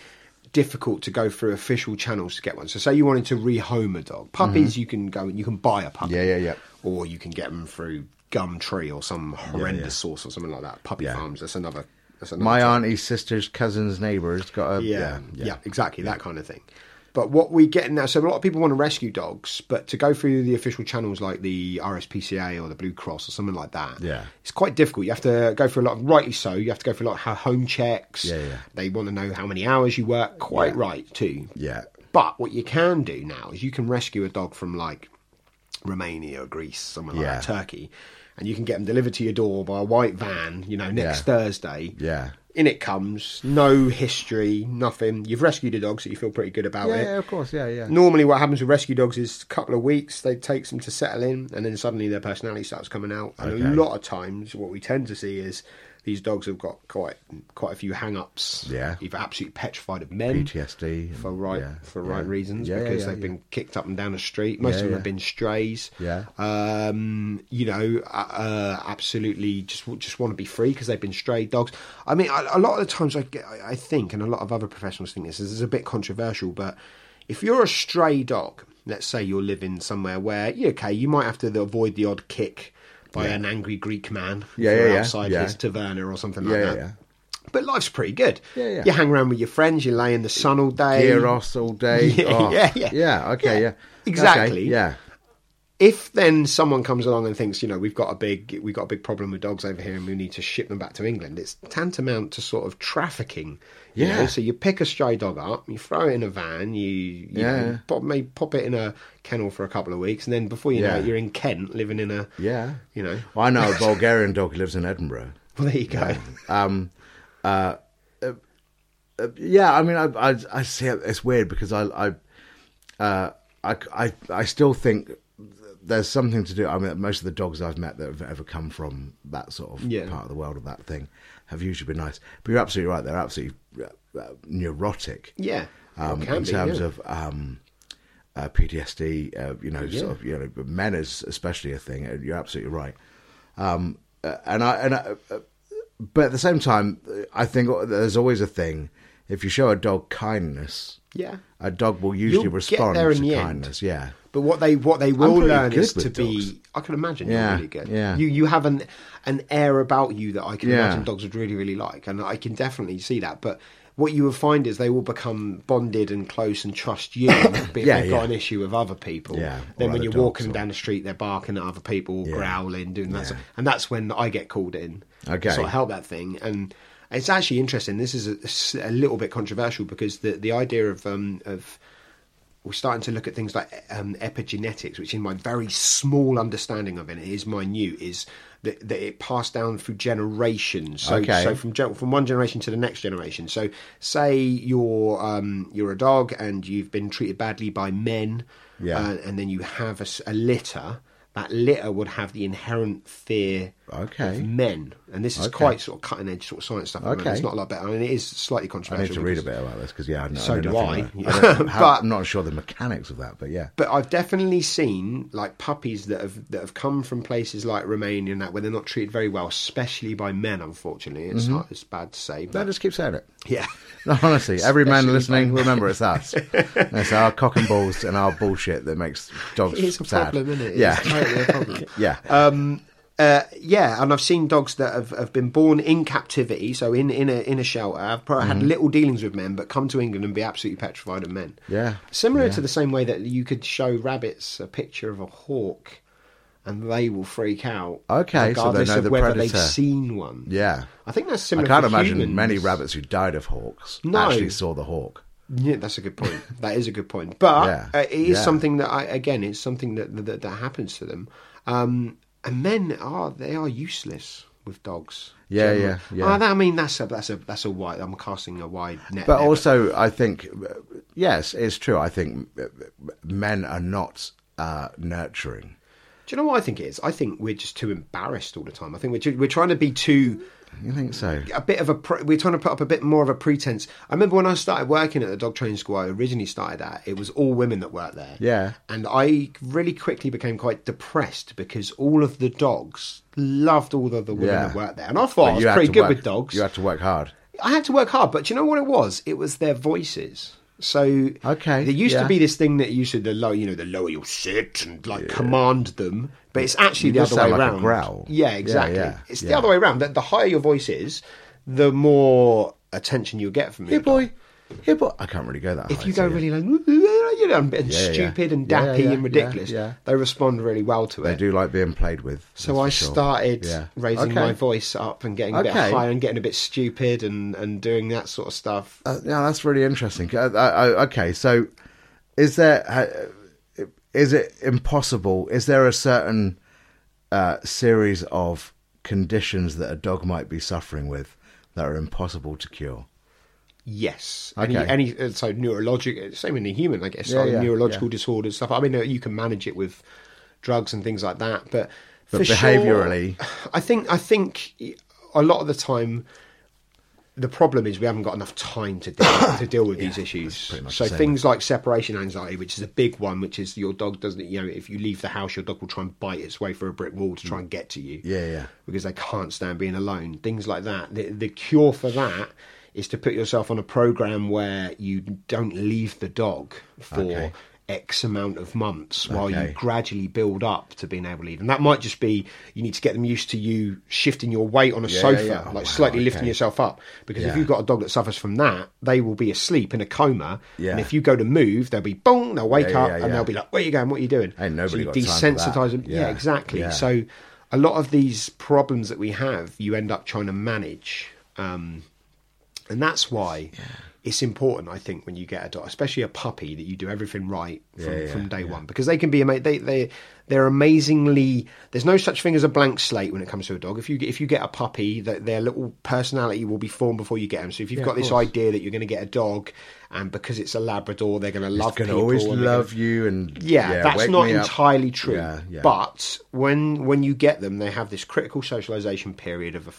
difficult to go through official channels to get one. So say you wanted to rehome a dog, puppies you can go and you can buy a puppy. Mm-hmm. Yeah, yeah, yeah. Or you can get them through Gumtree or some horrendous source or something like that. Puppy Yeah. farms. That's another. My job. auntie's sister's cousin's neighbour has got a Yeah, yeah, exactly that kind of thing. But what we get now, so a lot of people want to rescue dogs, but to go through the official channels like the RSPCA or the Blue Cross or something like that, Yeah. it's quite difficult. You have to go through a lot, of, rightly so. You have to go through a lot of home checks. Yeah, yeah. They want to know how many hours you work. Quite Yeah. right too. Yeah. But what you can do now is you can rescue a dog from like Romania or Greece, somewhere like Yeah. that, Turkey, and you can get them delivered to your door by a white van. You know, next Yeah. Thursday. Yeah. In it comes, no history, nothing. You've rescued a dog, so you feel pretty good about Yeah, it. yeah, of course. Yeah, yeah. Normally, what happens with rescue dogs is a couple of weeks, they takes them to settle in, and then suddenly their personality starts coming out. And Okay. a lot of times, what we tend to see is these dogs have got quite quite a few hang-ups. Yeah. either absolutely petrified of men PTSD. for right yeah, for yeah. right reasons Yeah, because they've been kicked up and down the street. Most of them have been strays. Yeah. Um, you know, uh, uh, absolutely just just want to be free because they've been stray dogs. I mean, a, a lot of the times I get, I I think, and a lot of other professionals think this, this is a bit controversial, but if you're a stray dog, let's say you're living somewhere where, okay, you might have to avoid the odd kick by Yeah. an angry Greek man Yeah, yeah, yeah, outside his taverna or something like that. But life's pretty good. Yeah, yeah. You hang around with your friends, you lay in the sun all day. Gyros all day. Yeah, Oh, yeah, yeah. Okay, Yeah, yeah. exactly. Okay, yeah. If then someone comes along and thinks, you know, we've got a big we've got a big problem with dogs over here and we need to ship them back to England, it's tantamount to sort of trafficking. you Yeah. know? So you pick a stray dog up, you throw it in a van, you, you Yeah. know, pop, maybe pop it in a kennel for a couple of weeks, and then before you know it, you're in Kent living in a, Yeah. you know. Well, I know a Bulgarian dog who lives in Edinburgh. Well, there you go. Um, uh, uh, uh, yeah, I mean, I, I, I see it, it's weird because I, I, uh, I, I, I still think there's something to do. I mean, most of the dogs I've met that have ever come from that sort of Yeah. part of the world of that thing have usually been nice. But you're absolutely right; they're absolutely uh, uh, neurotic. Yeah. Um, in be, terms yeah. of um, uh, PTSD. Uh, you know, Yeah. sort of, you know, men is especially a thing. You're absolutely right. Um, uh, and I and I, but at the same time, I think there's always a thing. If you show a dog kindness, Yeah. a dog will usually You'll respond to the end. kindness. Yeah, But what they what they will learn is to dogs. be. I can imagine Yeah, you're really good. yeah. You you have an an air about you that I can Yeah. imagine dogs would really really like, and I can definitely see that. But what you will find is they will become bonded and close and trust you. but if Yeah, they've got an issue with other people, Yeah, then when you're walking or- down the street, they're barking at other people, growling, doing that, sort- and that's when I get called in. Okay. to sort of help that thing and. It's actually interesting. This is a, a little bit controversial because the the idea of um, of we're starting to look at things like um, epigenetics, which in my very small understanding of it is minute, is that, that it passed down through generations. So, Okay. so from from one generation to the next generation. So, say you're um, you're a dog and you've been treated badly by men, Yeah. uh, and then you have a litter. That litter would have the inherent fear Okay. men, and this is Okay. quite sort of cutting edge sort of science stuff. at the moment. Okay. It's not a lot better. I mean, it is slightly controversial. I need to read a bit about this because yeah, I know, So I know do I. about it. I don't have- But- I'm not sure the mechanics of that, but yeah, But I've definitely seen like puppies that have that have come from places like Romania and that where they're not treated very well, especially by men. Unfortunately, it's not it's bad to say, no, but just keep saying it. yeah, No, honestly, every man listening, remember it's us. it's our cock and balls and our bullshit that makes dogs it's a sad. problem, isn't it? It's Yeah, totally a problem. yeah. Um, uh, yeah, and I've seen dogs that have, have been born in captivity, so in in a in a shelter. I've probably had little dealings with men, but come to England and be absolutely petrified of men. Yeah, Similar yeah. to the same way that you could show rabbits a picture of a hawk, and they will freak out. Okay, so they regardless know of the whether predator. they've seen one. yeah. I think that's similar. I can't imagine humans. many rabbits who died of hawks No. actually saw the hawk. Yeah, that's a good point. That is a good point. But Yeah, uh, it is yeah. something that I again, it's something that that, that happens to them. Um, and men are they are useless with dogs. Yeah, generally. yeah, yeah. Uh, that- I mean, that's a that's a that's a wide. I'm casting a wide net. But there, also, I think, yes, it's true. I think men are not uh, nurturing. do you know what I think it is? I think we're just too embarrassed all the time. I think we're too, we're trying to be too. You think so? a bit of a pre- we're trying to put up a bit more of a pretense. I remember when I started working at the dog training school I originally started at, it was all women that worked there. Yeah. And I really quickly became quite depressed because all of the dogs loved all of the women Yeah. that worked there. And I thought I was pretty good work- with dogs. You had to work hard. I had to work hard, but do you know what it was? It was their voices. So Okay, there used yeah. to be this thing that you said the low, you know, the lower you'll sit and like command them, but it's actually You the other way like around. growl. Yeah, Yeah, exactly. yeah, It's the other way around. That the higher your voice is, the more attention you'll get from Hey, your boy. Yeah, but I can't really go that. If high, you go yeah. really like, you know, and Yeah, yeah. stupid and dappy yeah, and ridiculous, yeah, yeah. they respond really well to it. they do like being played with. So I sure. started Yeah. raising Okay. my voice up and getting a bit higher and getting a bit stupid and, and doing that sort of stuff. Uh, yeah, that's really interesting. Uh, I, I, okay, so is there uh, is it impossible? Is there a certain uh, series of conditions that a dog might be suffering with that are impossible to cure? Yes. Okay. Any, any uh, so neurological, same in the human, I guess. Yeah, like yeah, neurological yeah. disorders stuff. I mean, uh, you can manage it with drugs and things like that, but But for sure, behaviourally- I think I think a lot of the time. The problem is we haven't got enough time to deal, to deal with these issues. So things like separation anxiety, which is a big one, which is your dog doesn't, you know, if you leave the house, your dog will try and bite its way through a brick wall to try and get to you Yeah, yeah. because they can't stand being alone. Things like that. The, the cure for that is to put yourself on a program where you don't leave the dog for Okay. X amount of months while you gradually build up to being able to leave. And that might just be you need to get them used to you shifting your weight on a Yeah, sofa, yeah. Oh, like wow, slightly lifting yourself up. Because if you've got a dog that suffers from that, they will be asleep in a coma. Yeah. And if you go to move, they'll be boom, they'll wake Yeah, up yeah, and they'll be like, Where are you going? What are you doing? Ain't nobody so you got time for that. desensitize them. Yeah, Yeah, exactly. yeah. So a lot of these problems that we have, you end up trying to manage. Um, and that's why it's important, I think, when you get a dog, especially a puppy, that you do everything right from, Yeah, yeah, from day yeah. one because they can be ama- they they they're amazingly. There's no such thing as a blank slate when it comes to a dog. If you get- if you get a puppy, that their little personality will be formed before you get them. So if you've Yeah, got this course. idea that you're going to get a dog, and because it's a Labrador, they're going to love Going to always they're gonna- love you and yeah, that's not me up. entirely true. Yeah, yeah. But when when you get them, they have this critical socialization period of a,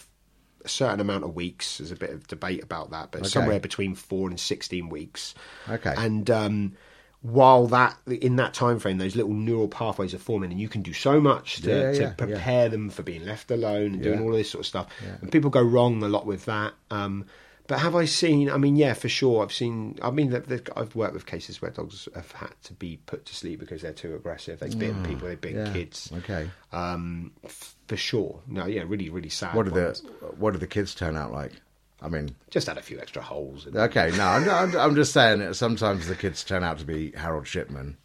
a certain amount of weeks. There's a bit of debate about that, but Okay. somewhere between four and sixteen weeks. Okay. And um, while that in that time frame, those little neural pathways are forming, and you can do so much to, Yeah, to yeah, prepare them for being left alone and doing all this sort of stuff. And people go wrong a lot with that. Um, but have I seen? I mean, yeah, for sure. I've seen. I mean, I've worked with cases where dogs have had to be put to sleep because they're too aggressive. They've bitten people. They've bitten. Yeah. kids. Okay. Um, f- for sure. No, yeah, really, really sad. What do the what do the kids turn out like? I mean, Just had a few extra holes. in- okay, no, I'm, I'm, I'm just saying that sometimes the kids turn out to be Harold Shipman.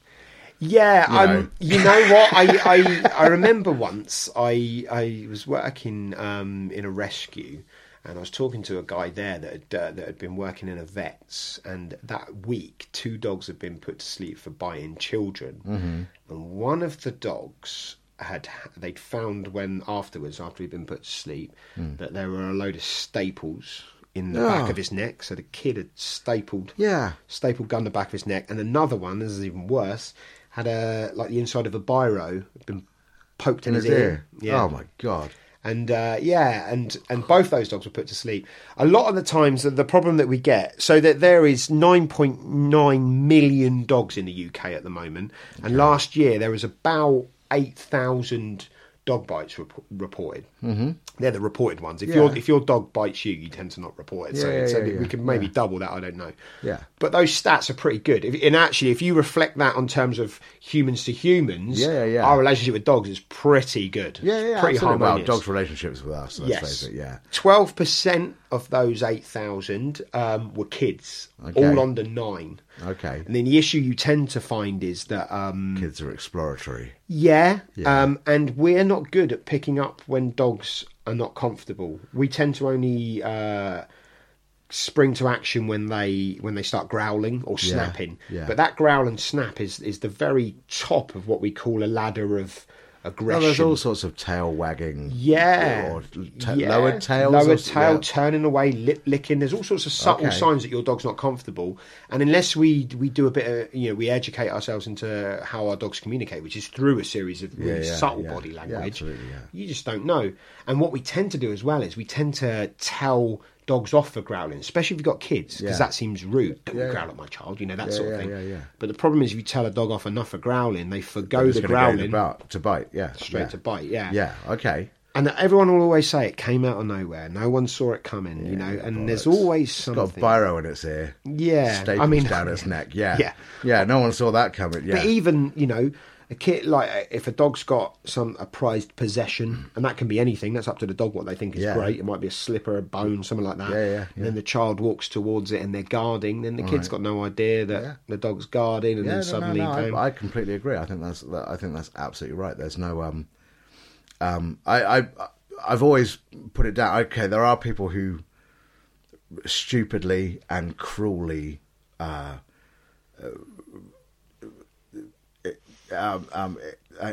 Yeah, You I'm. know. You know what? I, I I remember once I I was working um, in a rescue, and I was talking to a guy there that had, uh, that had been working in a vet's, and that week two dogs had been put to sleep for biting children, Mm-hmm. and one of the dogs had they'd found when afterwards after he'd been put to sleep Hmm. that there were a load of staples in the back Oh. of his neck, so the kid had stapled Yeah. stapled gun the back of his neck, and another one, this is even worse, had a like the inside of a biro been poked in, In his ear. Yeah. Oh my god. And uh, yeah, and and both those dogs were put to sleep. A lot of the times, the, the problem that we get, so that there is 9.9 million dogs in the UK at the moment, and last year there was about 8,000 dog bites rep- reported. Mm-hmm. They're the reported ones. If Yeah. your if your dog bites you, you tend to not report it. so Yeah, so yeah, we can maybe double that. I don't know. Yeah. But those stats are pretty good. If, and actually, if you reflect that on terms of humans to humans, Yeah, yeah, our relationship with dogs is pretty good. Yeah, yeah, pretty absolutely. Well, dogs' relationships with us. Let's yes, face it. Yeah. Twelve percent of those eight thousand um, were kids, Okay. all under nine. Okay. And then the issue you tend to find is that um, Kids are exploratory. yeah, Yeah. Um, and we're not good at picking up when dogs are not comfortable. We tend to only uh, spring to action when they when they start growling or Yeah, snapping. yeah. But that growl and snap is is the very top of what we call a ladder of Well, aggression. there's all sorts of tail wagging. Yeah. Or ta- Yeah. lower tails. Lower or- tail, yeah. turning away, lip licking. There's all sorts of subtle Okay. signs that your dog's not comfortable. And unless we we do a bit of, you know, we educate ourselves into how our dogs communicate, which is through a series of really Yeah, yeah, subtle body language, you just don't know. And what we tend to do as well is we tend to tell dogs off for growling, especially if you've got kids, because Yeah. that seems rude. Don't Yeah, growl at my child, you know, that Yeah, sort of thing. But the problem is if you tell a dog off enough for growling, they forgo the gonna go growling to, bite. Yeah. straight to bite, yeah. Yeah. Okay. And everyone will always say it came out of nowhere. No one saw it coming, you know. And there's bollocks. always It's something. got a biro in its ear. Yeah, Staples I mean, down its neck. Yeah. Yeah. Yeah. No one saw that coming. Yeah. But even you know, a kid like uh, if a dog's got some a prized possession, and that can be anything. That's up to the dog what they think is Yeah. great. It might be a slipper, a bone, something like that. Yeah, yeah, And then the child walks towards it, and they're guarding. Then the kid's Right. got no idea that Yeah. the dog's guarding, and Yeah, then no, suddenly, no, no. I, I completely agree. I think that's that, I think that's absolutely right. There's no um, um, I, I I've always put it down. Okay, there are people who stupidly and cruelly uh, uh, um, um,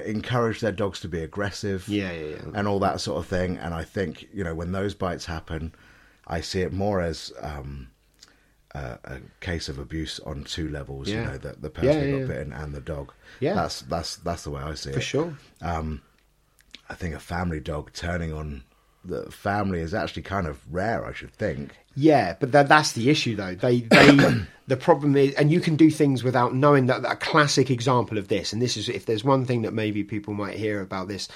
encourage their dogs to be aggressive, Yeah, yeah, yeah. and all that sort of thing. And I think you know when those bites happen, I see it more as um, a, a case of abuse on two levels. You know, the, the person Yeah, who yeah, got yeah. bitten and the dog. Yeah. that's that's that's the way I see for it. sure. I think a family dog turning on the family is actually kind of rare. I should think. Yeah, but that, that's the issue, though. They, they, the problem is, and you can do things without knowing that. A classic example of this, and this is if there's one thing that maybe people might hear about this,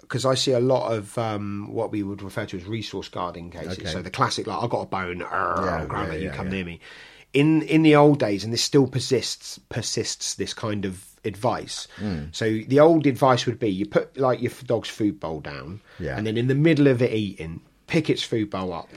because I see a lot of um, what we would refer to as resource guarding cases. Okay. So the classic, like I got a bone, Yeah, grab yeah, it, you yeah, come near me. In in the old days, and this still persists persists this kind of advice. Hmm. So the old advice would be you put like your dog's food bowl down, Yeah. and then in the middle of it eating, pick its food bowl up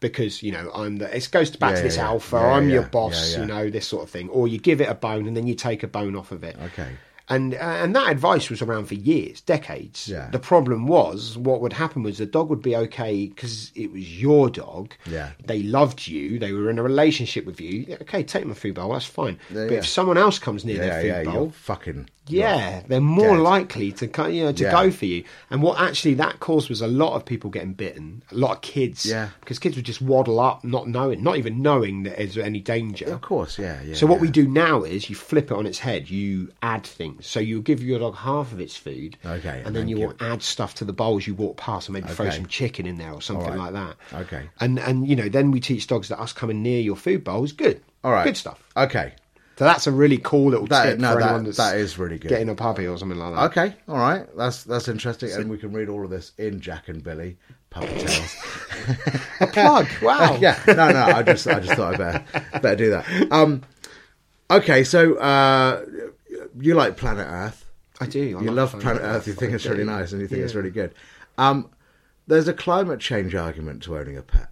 because you know I'm the. It goes back Yeah, to this yeah, alpha. I'm your boss. You know this sort of thing. Or you give it a bone and then you take a bone off of it. Okay. And uh, and that advice was around for years, decades. Yeah. The problem was what would happen was the dog would be okay because it was your dog. Yeah. They loved you. They were in a relationship with you. Okay, take my food bowl. That's fine. Yeah, but yeah. if someone else comes near Yeah, their food bowl, fucking. Yeah, they're more dead. likely to you know to Yeah. go for you. And what actually that caused was a lot of people getting bitten, a lot of kids. Yeah. because kids would just waddle up, not knowing, not even knowing that there's any danger. Of course, yeah, yeah. So what yeah. we do now is you flip it on its head. You add things. So you give your dog half of its food, Okay, and then you will add stuff to the bowl as you walk past, and maybe throw some chicken in there or something right. like that. Okay. And and you know then we teach dogs that us coming near your food bowl is good. All right. good stuff. Okay. So that's a really cool little That- tip no, for that- anyone that's that is really good. Getting a puppy or something like that. Okay. All right. That's that's interesting, and we can read all of this in Jack and Billy Puppy Tales. A plug. Wow. yeah. No, no. I just I just thought I better better do that. Um. Okay. So uh, you like Planet Earth? I do. I you love Planet Planet Earth. You think I it's really nice, and you think it's really good. Um, there's a climate change argument to owning a pet.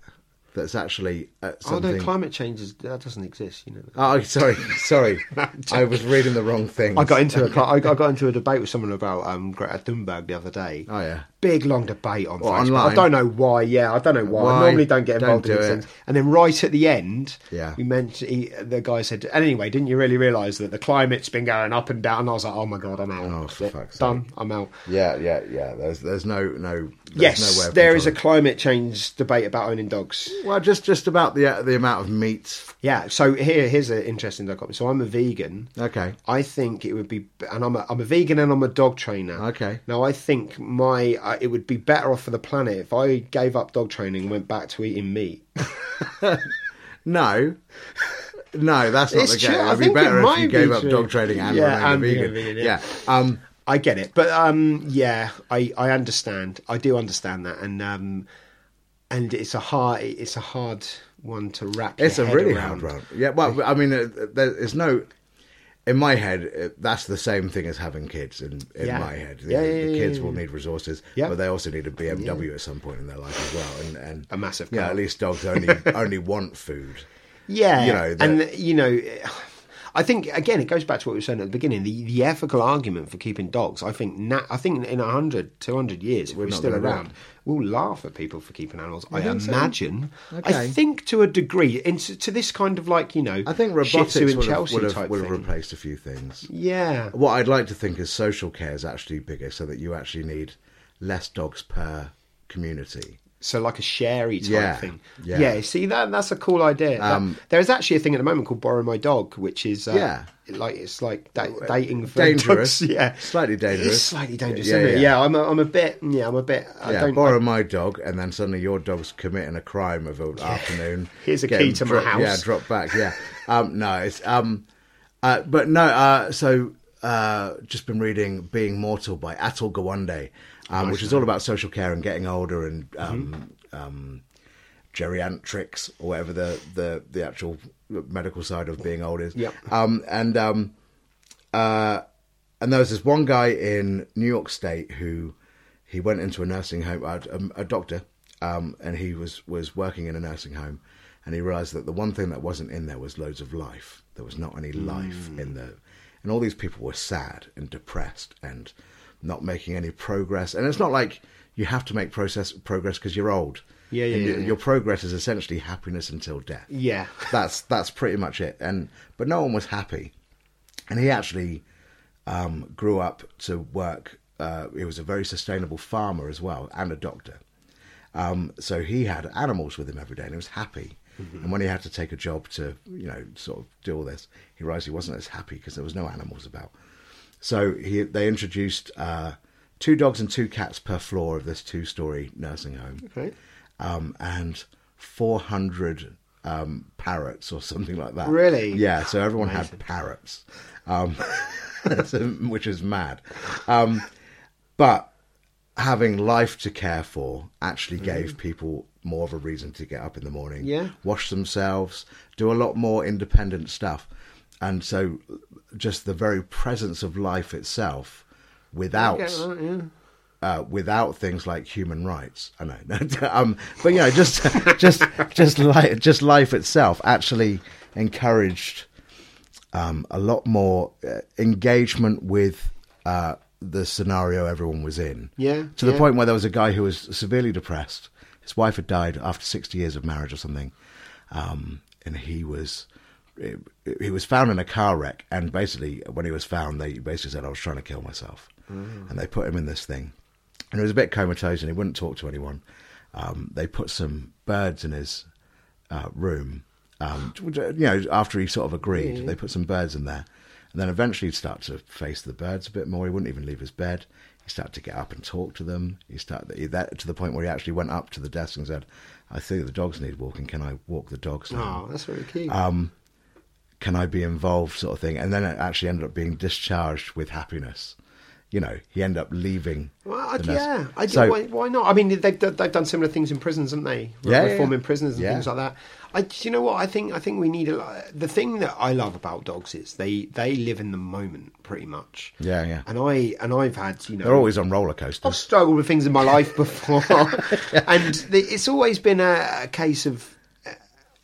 That's actually uh, Oh no, climate change is, that doesn't exist. You know. Oh, sorry, sorry. I was reading the wrong thing. I got into a I got I got into a debate with someone about um, Greta Thunberg the other day. Oh yeah. Big long debate on What, Facebook. online? I don't know why. Yeah, I don't know why. Why? I normally don't get Don't involved in do it. things. And then right at the end, Yeah. we mentioned he, the guy said, "Anyway, didn't you really realise that the climate's been going up and down?" And I was like, "Oh my god, I'm out. Oh, for fuck's Done. I'm out." Yeah, yeah, yeah. There's there's no no. There's Yes, no there is a climate change debate about owning dogs. Well, just just about the the amount of meat. Yeah. So here here's an interesting dichotomy. So I'm a vegan. Okay. I think it would be, and I'm a, I'm a vegan and I'm a dog trainer. Okay. Now I think my uh, it would be better off for the planet if I gave up dog training and went back to eating meat. No. No, that's not It's the case. true. I It'd be think it better if you gave up true. dog training and Yeah, remained and a vegan. vegan, yeah. yeah. Um, I get it, but um, yeah, I, I understand. I do understand that, and um, and it's a hard it's a hard one to wrap. it's a really around. hard one. Yeah. Well, I mean, uh, there is no. In my head, uh, that's the same thing as having kids. In, in Yeah. my head, Yeah, the, yeah, the kids yeah, will need resources, Yeah. but they also need a BMW at some point in their life as well. And, and A massive Yeah, at least dogs only only want food. Yeah, You know, and you know, I think again it goes back to what we were saying at the beginning. The, the ethical argument for keeping dogs, I think, na- I think in 100, 200 years, if we're, not still gonna around, we'll laugh at people for keeping animals. I think so? imagine. I think to a degree, into to this kind of like you know, I think robotics would have, Chelsea would have, type would have replaced a few things. Yeah, What I'd like to think is social care is actually bigger, so that you actually need less dogs per community. So like a sharey type Yeah, thing. yeah. Yeah. see that that's a cool idea. Um, there is actually a thing at the moment called Borrow My Dog, which is uh, Yeah. like it's like da- dating for Dangerous, dogs. Yeah, slightly dangerous. It's slightly dangerous, Yeah, it? yeah. Yeah, I'm a, I'm a bit. Yeah, I'm a bit. I yeah, don't. borrow my dog, and then suddenly your dog's committing a crime of an afternoon. Here's a key to my dro- house. Yeah, drop back. Yeah, um, no, it's um, uh, but no. Uh, so uh, just been reading "Being Mortal" by Atul Gawande, um, which is all about social care and getting older and um, Mm-hmm. um, geriatrics or whatever the, the the actual medical side of being old is. Yep. Um, and um, uh, and there was this one guy in New York State who he went into a nursing home, a, a, a doctor, um, and he was was working in a nursing home, and he realised that the one thing that wasn't in there was loads of life. There was not any life in the, and all these people were sad and depressed and not making any progress. And it's not like you have to make process progress because you're old. Yeah, yeah, yeah, your- yeah. Your progress is essentially happiness until death Yeah. that's that's pretty much it. And but no one was happy, and he actually um, grew up to work. Uh, he was a very sustainable farmer as well, and a doctor. Um, so he had animals with him every day, and he was happy. And when he had to take a job to, you know, sort of do all this, he realized he wasn't as happy because there was no animals about. So he they introduced uh, two dogs and two cats per floor of this two-story nursing home Okay. um, and 400 um, parrots or something like that. Really? Yeah, so everyone had parrots, um, which is mad. Um, but having life to care for actually gave people more of a reason to get up in the morning, Yeah. wash themselves, do a lot more independent stuff. And so just the very presence of life itself without right, yeah. uh, without things like human rights. I know, um, but you know, just just just life, just life itself actually encouraged um, a lot more uh, engagement with uh, the scenario everyone was in. Yeah, to the yeah. point where there was a guy who was severely depressed. His wife had died after sixty years of marriage or something, um, and he was. He was found in a car wreck, and basically, when he was found, they basically said, "I was trying to kill myself," and they put him in this thing, and he was a bit comatose, and he wouldn't talk to anyone. Um, they put some birds in his uh, room, um, you know, after he sort of agreed, they put some birds in there, and then eventually he'd start to face the birds a bit more. He wouldn't even leave his bed. He started to get up and talk to them. He started he, that to the point where he actually went up to the desk and said, "I think the dogs need walking. Can I walk the dogs now?" Oh, that's really cute. Um, can I be involved, sort of thing. And then it actually ended up being discharged with happiness. You know, he ended up leaving. Well, I, the nurse- yeah, I, So- why, why not? I mean, they've done- they've done similar things in prisons, haven't they? Yeah, yeah, reforming yeah. prisoners and Yeah. things like that. I, do you know what? I think I think we need a. The thing that I love about dogs is they they live in the moment pretty much. Yeah, yeah. And I and I've had you know They're always on roller I've struggled with things in my life before, and the, it's always been a, a case of,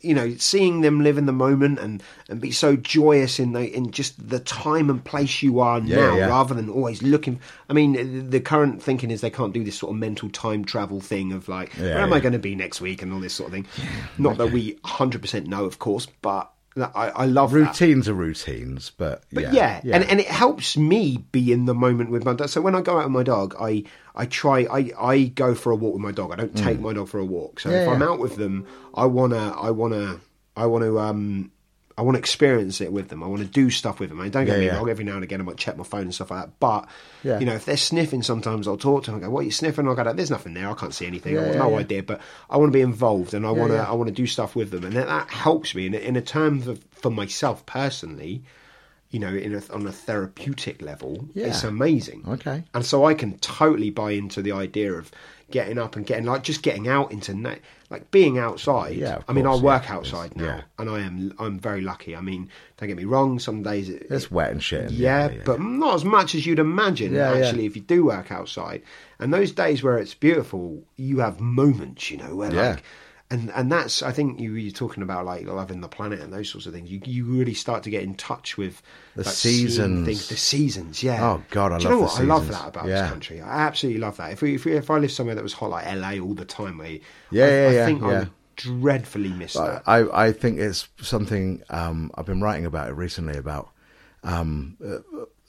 you know, seeing them live in the moment and, and be so joyous in the in just the time and place you are Yeah, now, yeah. rather than always looking. I mean, the current thinking is they can't do this sort of mental time travel thing of like, Yeah, where am I going to be next week and all this sort of thing. Not that we hundred percent know, of course, but I, I love that. Routines are routines, but, But yeah, yeah, And, and it helps me be in the moment with my dog. So when I go out with my dog, I I try I, I go for a walk with my dog. I don't take my dog for a walk. So Mm. Yeah, if I'm out with them, I wanna I wanna I wanna um I want to experience it with them. I want to do stuff with them. I mean, don't get Yeah, me yeah. wrong. Every now and again, I might check my phone and stuff like that. But Yeah. you know, if they're sniffing, sometimes I'll talk to them. I go, "What are you sniffing?" I'll go, "There's nothing there. I can't see anything. I yeah, no idea." But I want to be involved, and I want to. I want to do stuff with them, and that, that helps me in a, in a terms of for myself personally. You know, in a, on a therapeutic level, Yeah. it's amazing. Okay. and so I can totally buy into the idea of getting up and getting like just getting out into na- like being outside. Yeah, I mean, I work yeah, outside now, yeah. and I am I'm very lucky. I mean, don't get me wrong. Some days it, it's wet and shit. and yeah, but not as much as you'd imagine. Yeah, yeah. actually, if you do work outside, and those days where it's beautiful, you have moments, you know, where Yeah. like, and and that's I think you you're talking about like loving the planet and those sorts of things. You you really start to get in touch with The seasons. things, the seasons. Yeah. Oh, God, I Do you know love what? the I love that about Yeah. this country. I absolutely love that. If we, if we, if I lived somewhere that was hot like LA all the time, where Yeah, I, yeah, I yeah, think I yeah. would dreadfully miss that. I, I think it's something um, I've been writing about it recently about um, uh,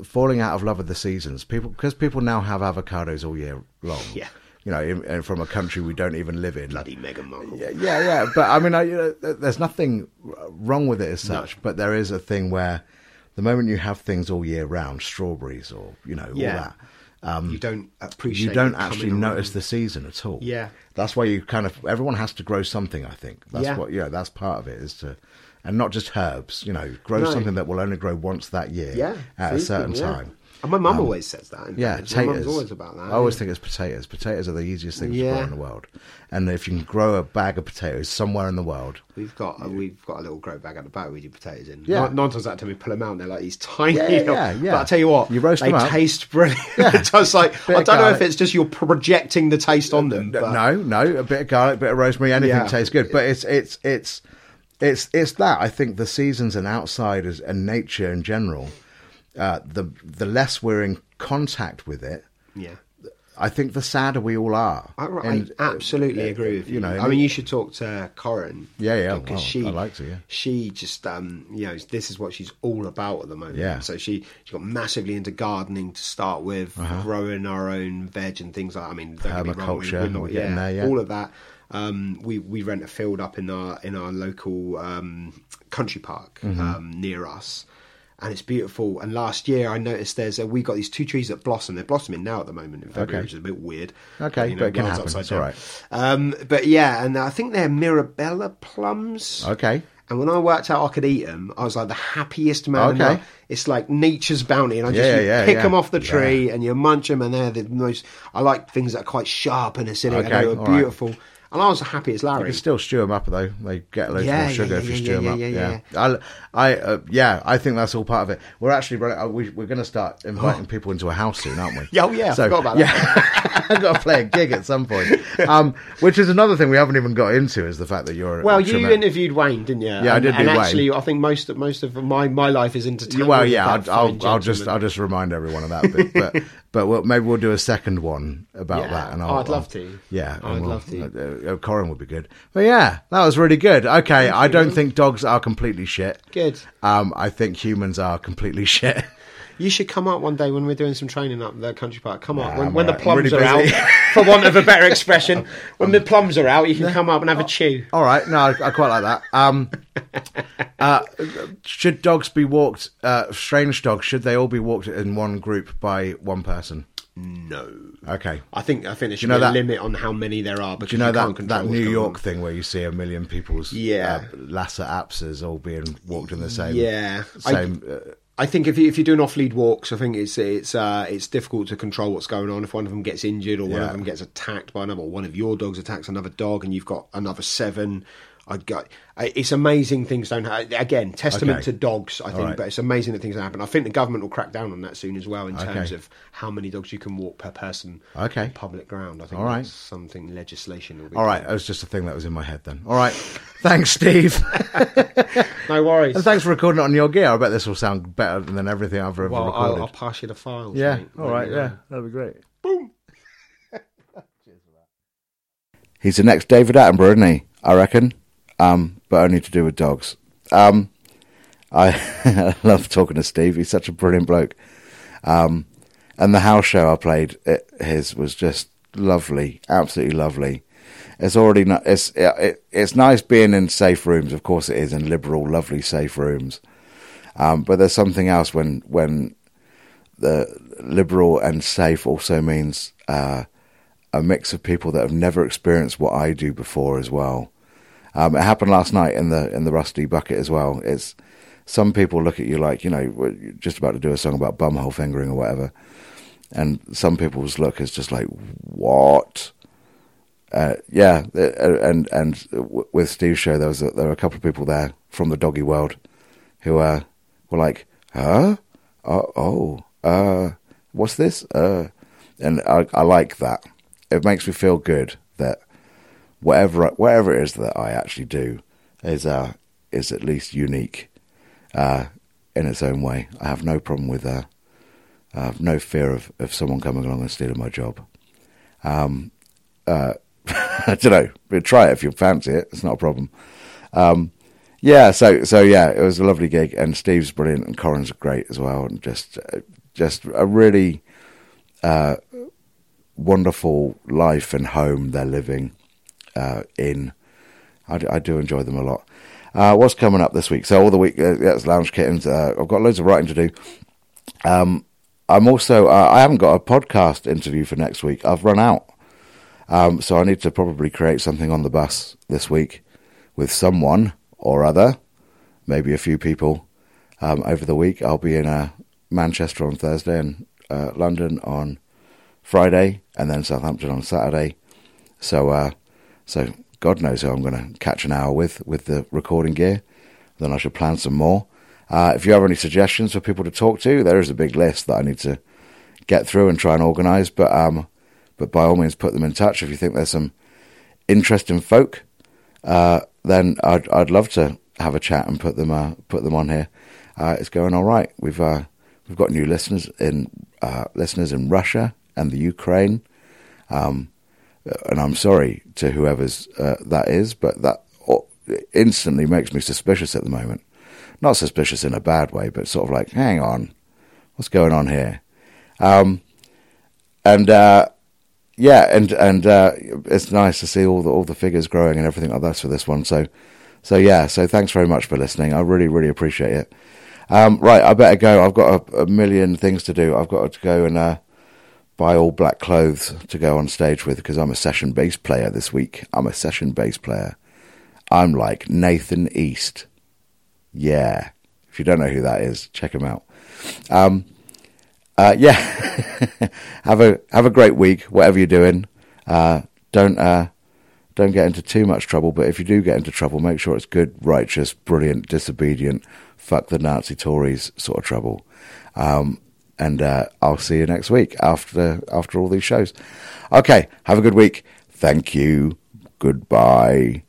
falling out of love with the seasons. People because people now have avocados all year long. Yeah. You know, in, and from a country we don't even live in. Bloody Meghan Markle. Yeah, yeah, yeah. But I mean, I, you know, there's nothing wrong with it as such. But there is a thing where the moment you have things all year round, strawberries or you know Yeah. all that. Um, you don't appreciate. you don't actually notice around. the season at all. Yeah. that's why you kind of everyone has to grow something. I think that's Yeah. what yeah, that's part of it is to, and not just herbs. You know, grow No. something that will only grow once that year Yeah, at a certain yeah. time. And my mum um, always says that. Yeah, fact. my mum's potatoes. always about that. I always think it's potatoes. Potatoes are the easiest thing to grow in the world. And if you can grow a bag of potatoes somewhere in the world, We've got a, we've got a little grow bag at the back we do potatoes in. Yeah. Nine, nine times out of ten we pull them out and they're like these tiny. Yeah, yeah, yeah, yeah. But I tell you what, You roast they them up. taste brilliant. It's just like I don't know if it's just you're projecting the taste on them. But no, no, a bit of garlic, a bit of rosemary, anything Yeah. tastes good. But it's it's it's it's it's that I think the seasons and outsiders and nature in general, uh, the the less we're in contact with it, yeah. I think the sadder we all are. I, I And, uh, absolutely agree with you. you know, I mean, you should talk to Corin. Yeah, yeah, Because well, she, I'd like to, yeah. She just, um, you know, this is what she's all about at the moment. Yeah. So she she got massively into gardening to start with, growing our own veg and things like. I mean, don't get me wrong, we- Uh-huh. Permaculture, we're not, we're getting yeah, there, yeah. all of that. Um, we we rent a field up in our in our local um, country park Mm-hmm. um, near us. And it's beautiful. And last year, I noticed there's a, we got these two trees that blossom. They're blossoming now at the moment in February, Okay. which is a bit weird. Okay, but it can happen. It's all right. Um, but yeah, and I think they're Mirabella plums. Okay. And when I worked out I could eat them, I was like the happiest man. Okay. It's like nature's bounty, and I just Yeah, you yeah, pick yeah. them off the tree and you munch them, and they're the most. I like things that are quite sharp and acidic, and they were all right. And I was happy as Larry. You can still stew them up though. They get loads Yeah, more sugar yeah, if you stew them up. yeah, Yeah, yeah, I, I, uh, yeah, I think that's all part of it. We're actually uh, we, we're going to start inviting people into a house soon, aren't we? Yeah, oh, yeah, I forgot about that. Yeah, I've got to play a gig at some point. Um, which is another thing we haven't even got into is the fact that you're. Well, you interviewed Wayne, didn't you? Yeah, I and, did do And Wayne. actually, I think most of most of my, my life is entertainment. Well, yeah, I'll, I'll, I'll just. I'll just remind everyone of that bit, but but we'll, maybe we'll do a second one about Yeah. that. And Oh, I'll, I'd love to. Yeah, I'd we'll- love to. Uh, uh, Corin would be good, but yeah, that was really good. Okay, I don't think dogs are completely shit. Good. Um, I think humans are completely shit. You should come up one day when we're doing some training up the country park. Come up Nah, when, when the plums really are busy. out, for want of a better expression. When the plums are out, you can come up and have a chew. All right, no, I, I quite like that. Um, uh, should dogs be walked? Uh, strange dogs should they all be walked in one group by one person? No, Okay. I think I think there should know be a that- limit on how many there are. Do you know can't that, that New York on. thing where you see a million people's Yeah. uh, Lhasa apsos all being walked in the same Yeah, I- same uh, I think if you, if you're doing off lead walks, I think it's it's uh, it's difficult to control what's going on. If one of them gets injured or one Yeah. of them gets attacked by another, or one of your dogs attacks another dog, and you've got another seven. I got I- it's amazing things don't happen. Again, testament Okay. to dogs, I think, right. but it's amazing that things happen. I think the government will crack down on that soon as well in terms Okay. of how many dogs you can walk per person. Okay. on public ground. I think All right. that's something legislation will be. All right, that was just a thing that was in my head then. All right, thanks, Steve, no worries. and thanks for recording it on your gear. I bet this will sound better than everything I've ever well, recorded. I'll, I'll pass you the files. yeah, mate, all when right, you, yeah, uh, that'd be great. Boom. He's the next David Attenborough, isn't he? I reckon, um, but only to do with dogs. Um, I love talking to Steve. He's such a brilliant bloke. Um, and the house show I played, it, his was just lovely, absolutely lovely. It's already not, it's it, it, it's nice being in safe rooms. Of course, it is in liberal, lovely, safe rooms. Um, but there's something else when when the liberal and safe also means uh, a mix of people that have never experienced what I do before as well. Um, it happened last night in the in the Rusty Bucket as well. It's some people look at you like you know we're just about to do a song about bumhole fingering or whatever, and some people's look is just like what. Uh, yeah, uh, and and with Steve's show, there was a, there were a couple of people there from the doggy world who uh, were like, "Huh? Oh, oh, uh, what's this?" Uh, and I, I like that. It makes me feel good that whatever whatever it is that I actually do is uh, is at least unique uh, in its own way. I have no problem with uh, I have no fear of, of someone coming along and stealing my job. Um, uh, I don't know. Try it if you fancy it. It's not a problem. Um, yeah. So so yeah, it was a lovely gig, and Steve's brilliant, and Corin's great as well, and just uh, just a really uh, wonderful life and home they're living uh, in. I do, I do enjoy them a lot. Uh, what's coming up this week? So all the week, uh, that's Lounge Kittens. Uh, I've got loads of writing to do. Um, I'm also, uh, I haven't got a podcast interview for next week. I've run out. Um, so I need to probably create something on the bus this week with someone or other, maybe a few people um, over the week. I'll be in uh, Manchester on Thursday and uh, London on Friday, and then Southampton on Saturday. So, so God knows who I'm going to catch an hour with with the recording gear. Then I should plan some more. Uh, if you have any suggestions for people to talk to, there is a big list that I need to get through and try and organise. But um, but by all means, put them in touch if you think there's some interesting folk. Uh, then I'd I'd love to have a chat and put them uh, put them on here. Uh, it's going all right. We've uh, we've got new listeners in uh, listeners in Russia and the Ukraine. Um, and I'm sorry to whoever's uh, that is, but that instantly makes me suspicious at the moment. Not suspicious in a bad way, but sort of like, hang on, what's going on here? Um, and uh, yeah, and and uh, it's nice to see all the all the figures growing and everything like that for this one. So, so yeah, so thanks very much for listening. I really really appreciate it. Um, right, I better go. I've got a, a, million things to do. I've got to go and uh, buy all black clothes to go on stage with because I'm a session bass player this week. I'm a session bass player. I'm like Nathan East. Yeah. If you don't know who that is, check him out. Um, uh, yeah. have a have a great week, whatever you're doing. Uh, don't uh, don't get into too much trouble, but if you do get into trouble, make sure it's good, righteous, brilliant, disobedient, fuck the Nazi Tories sort of trouble. Um, and uh, I'll see you next week after after all these shows. Okay, have a good week. Thank you. Goodbye.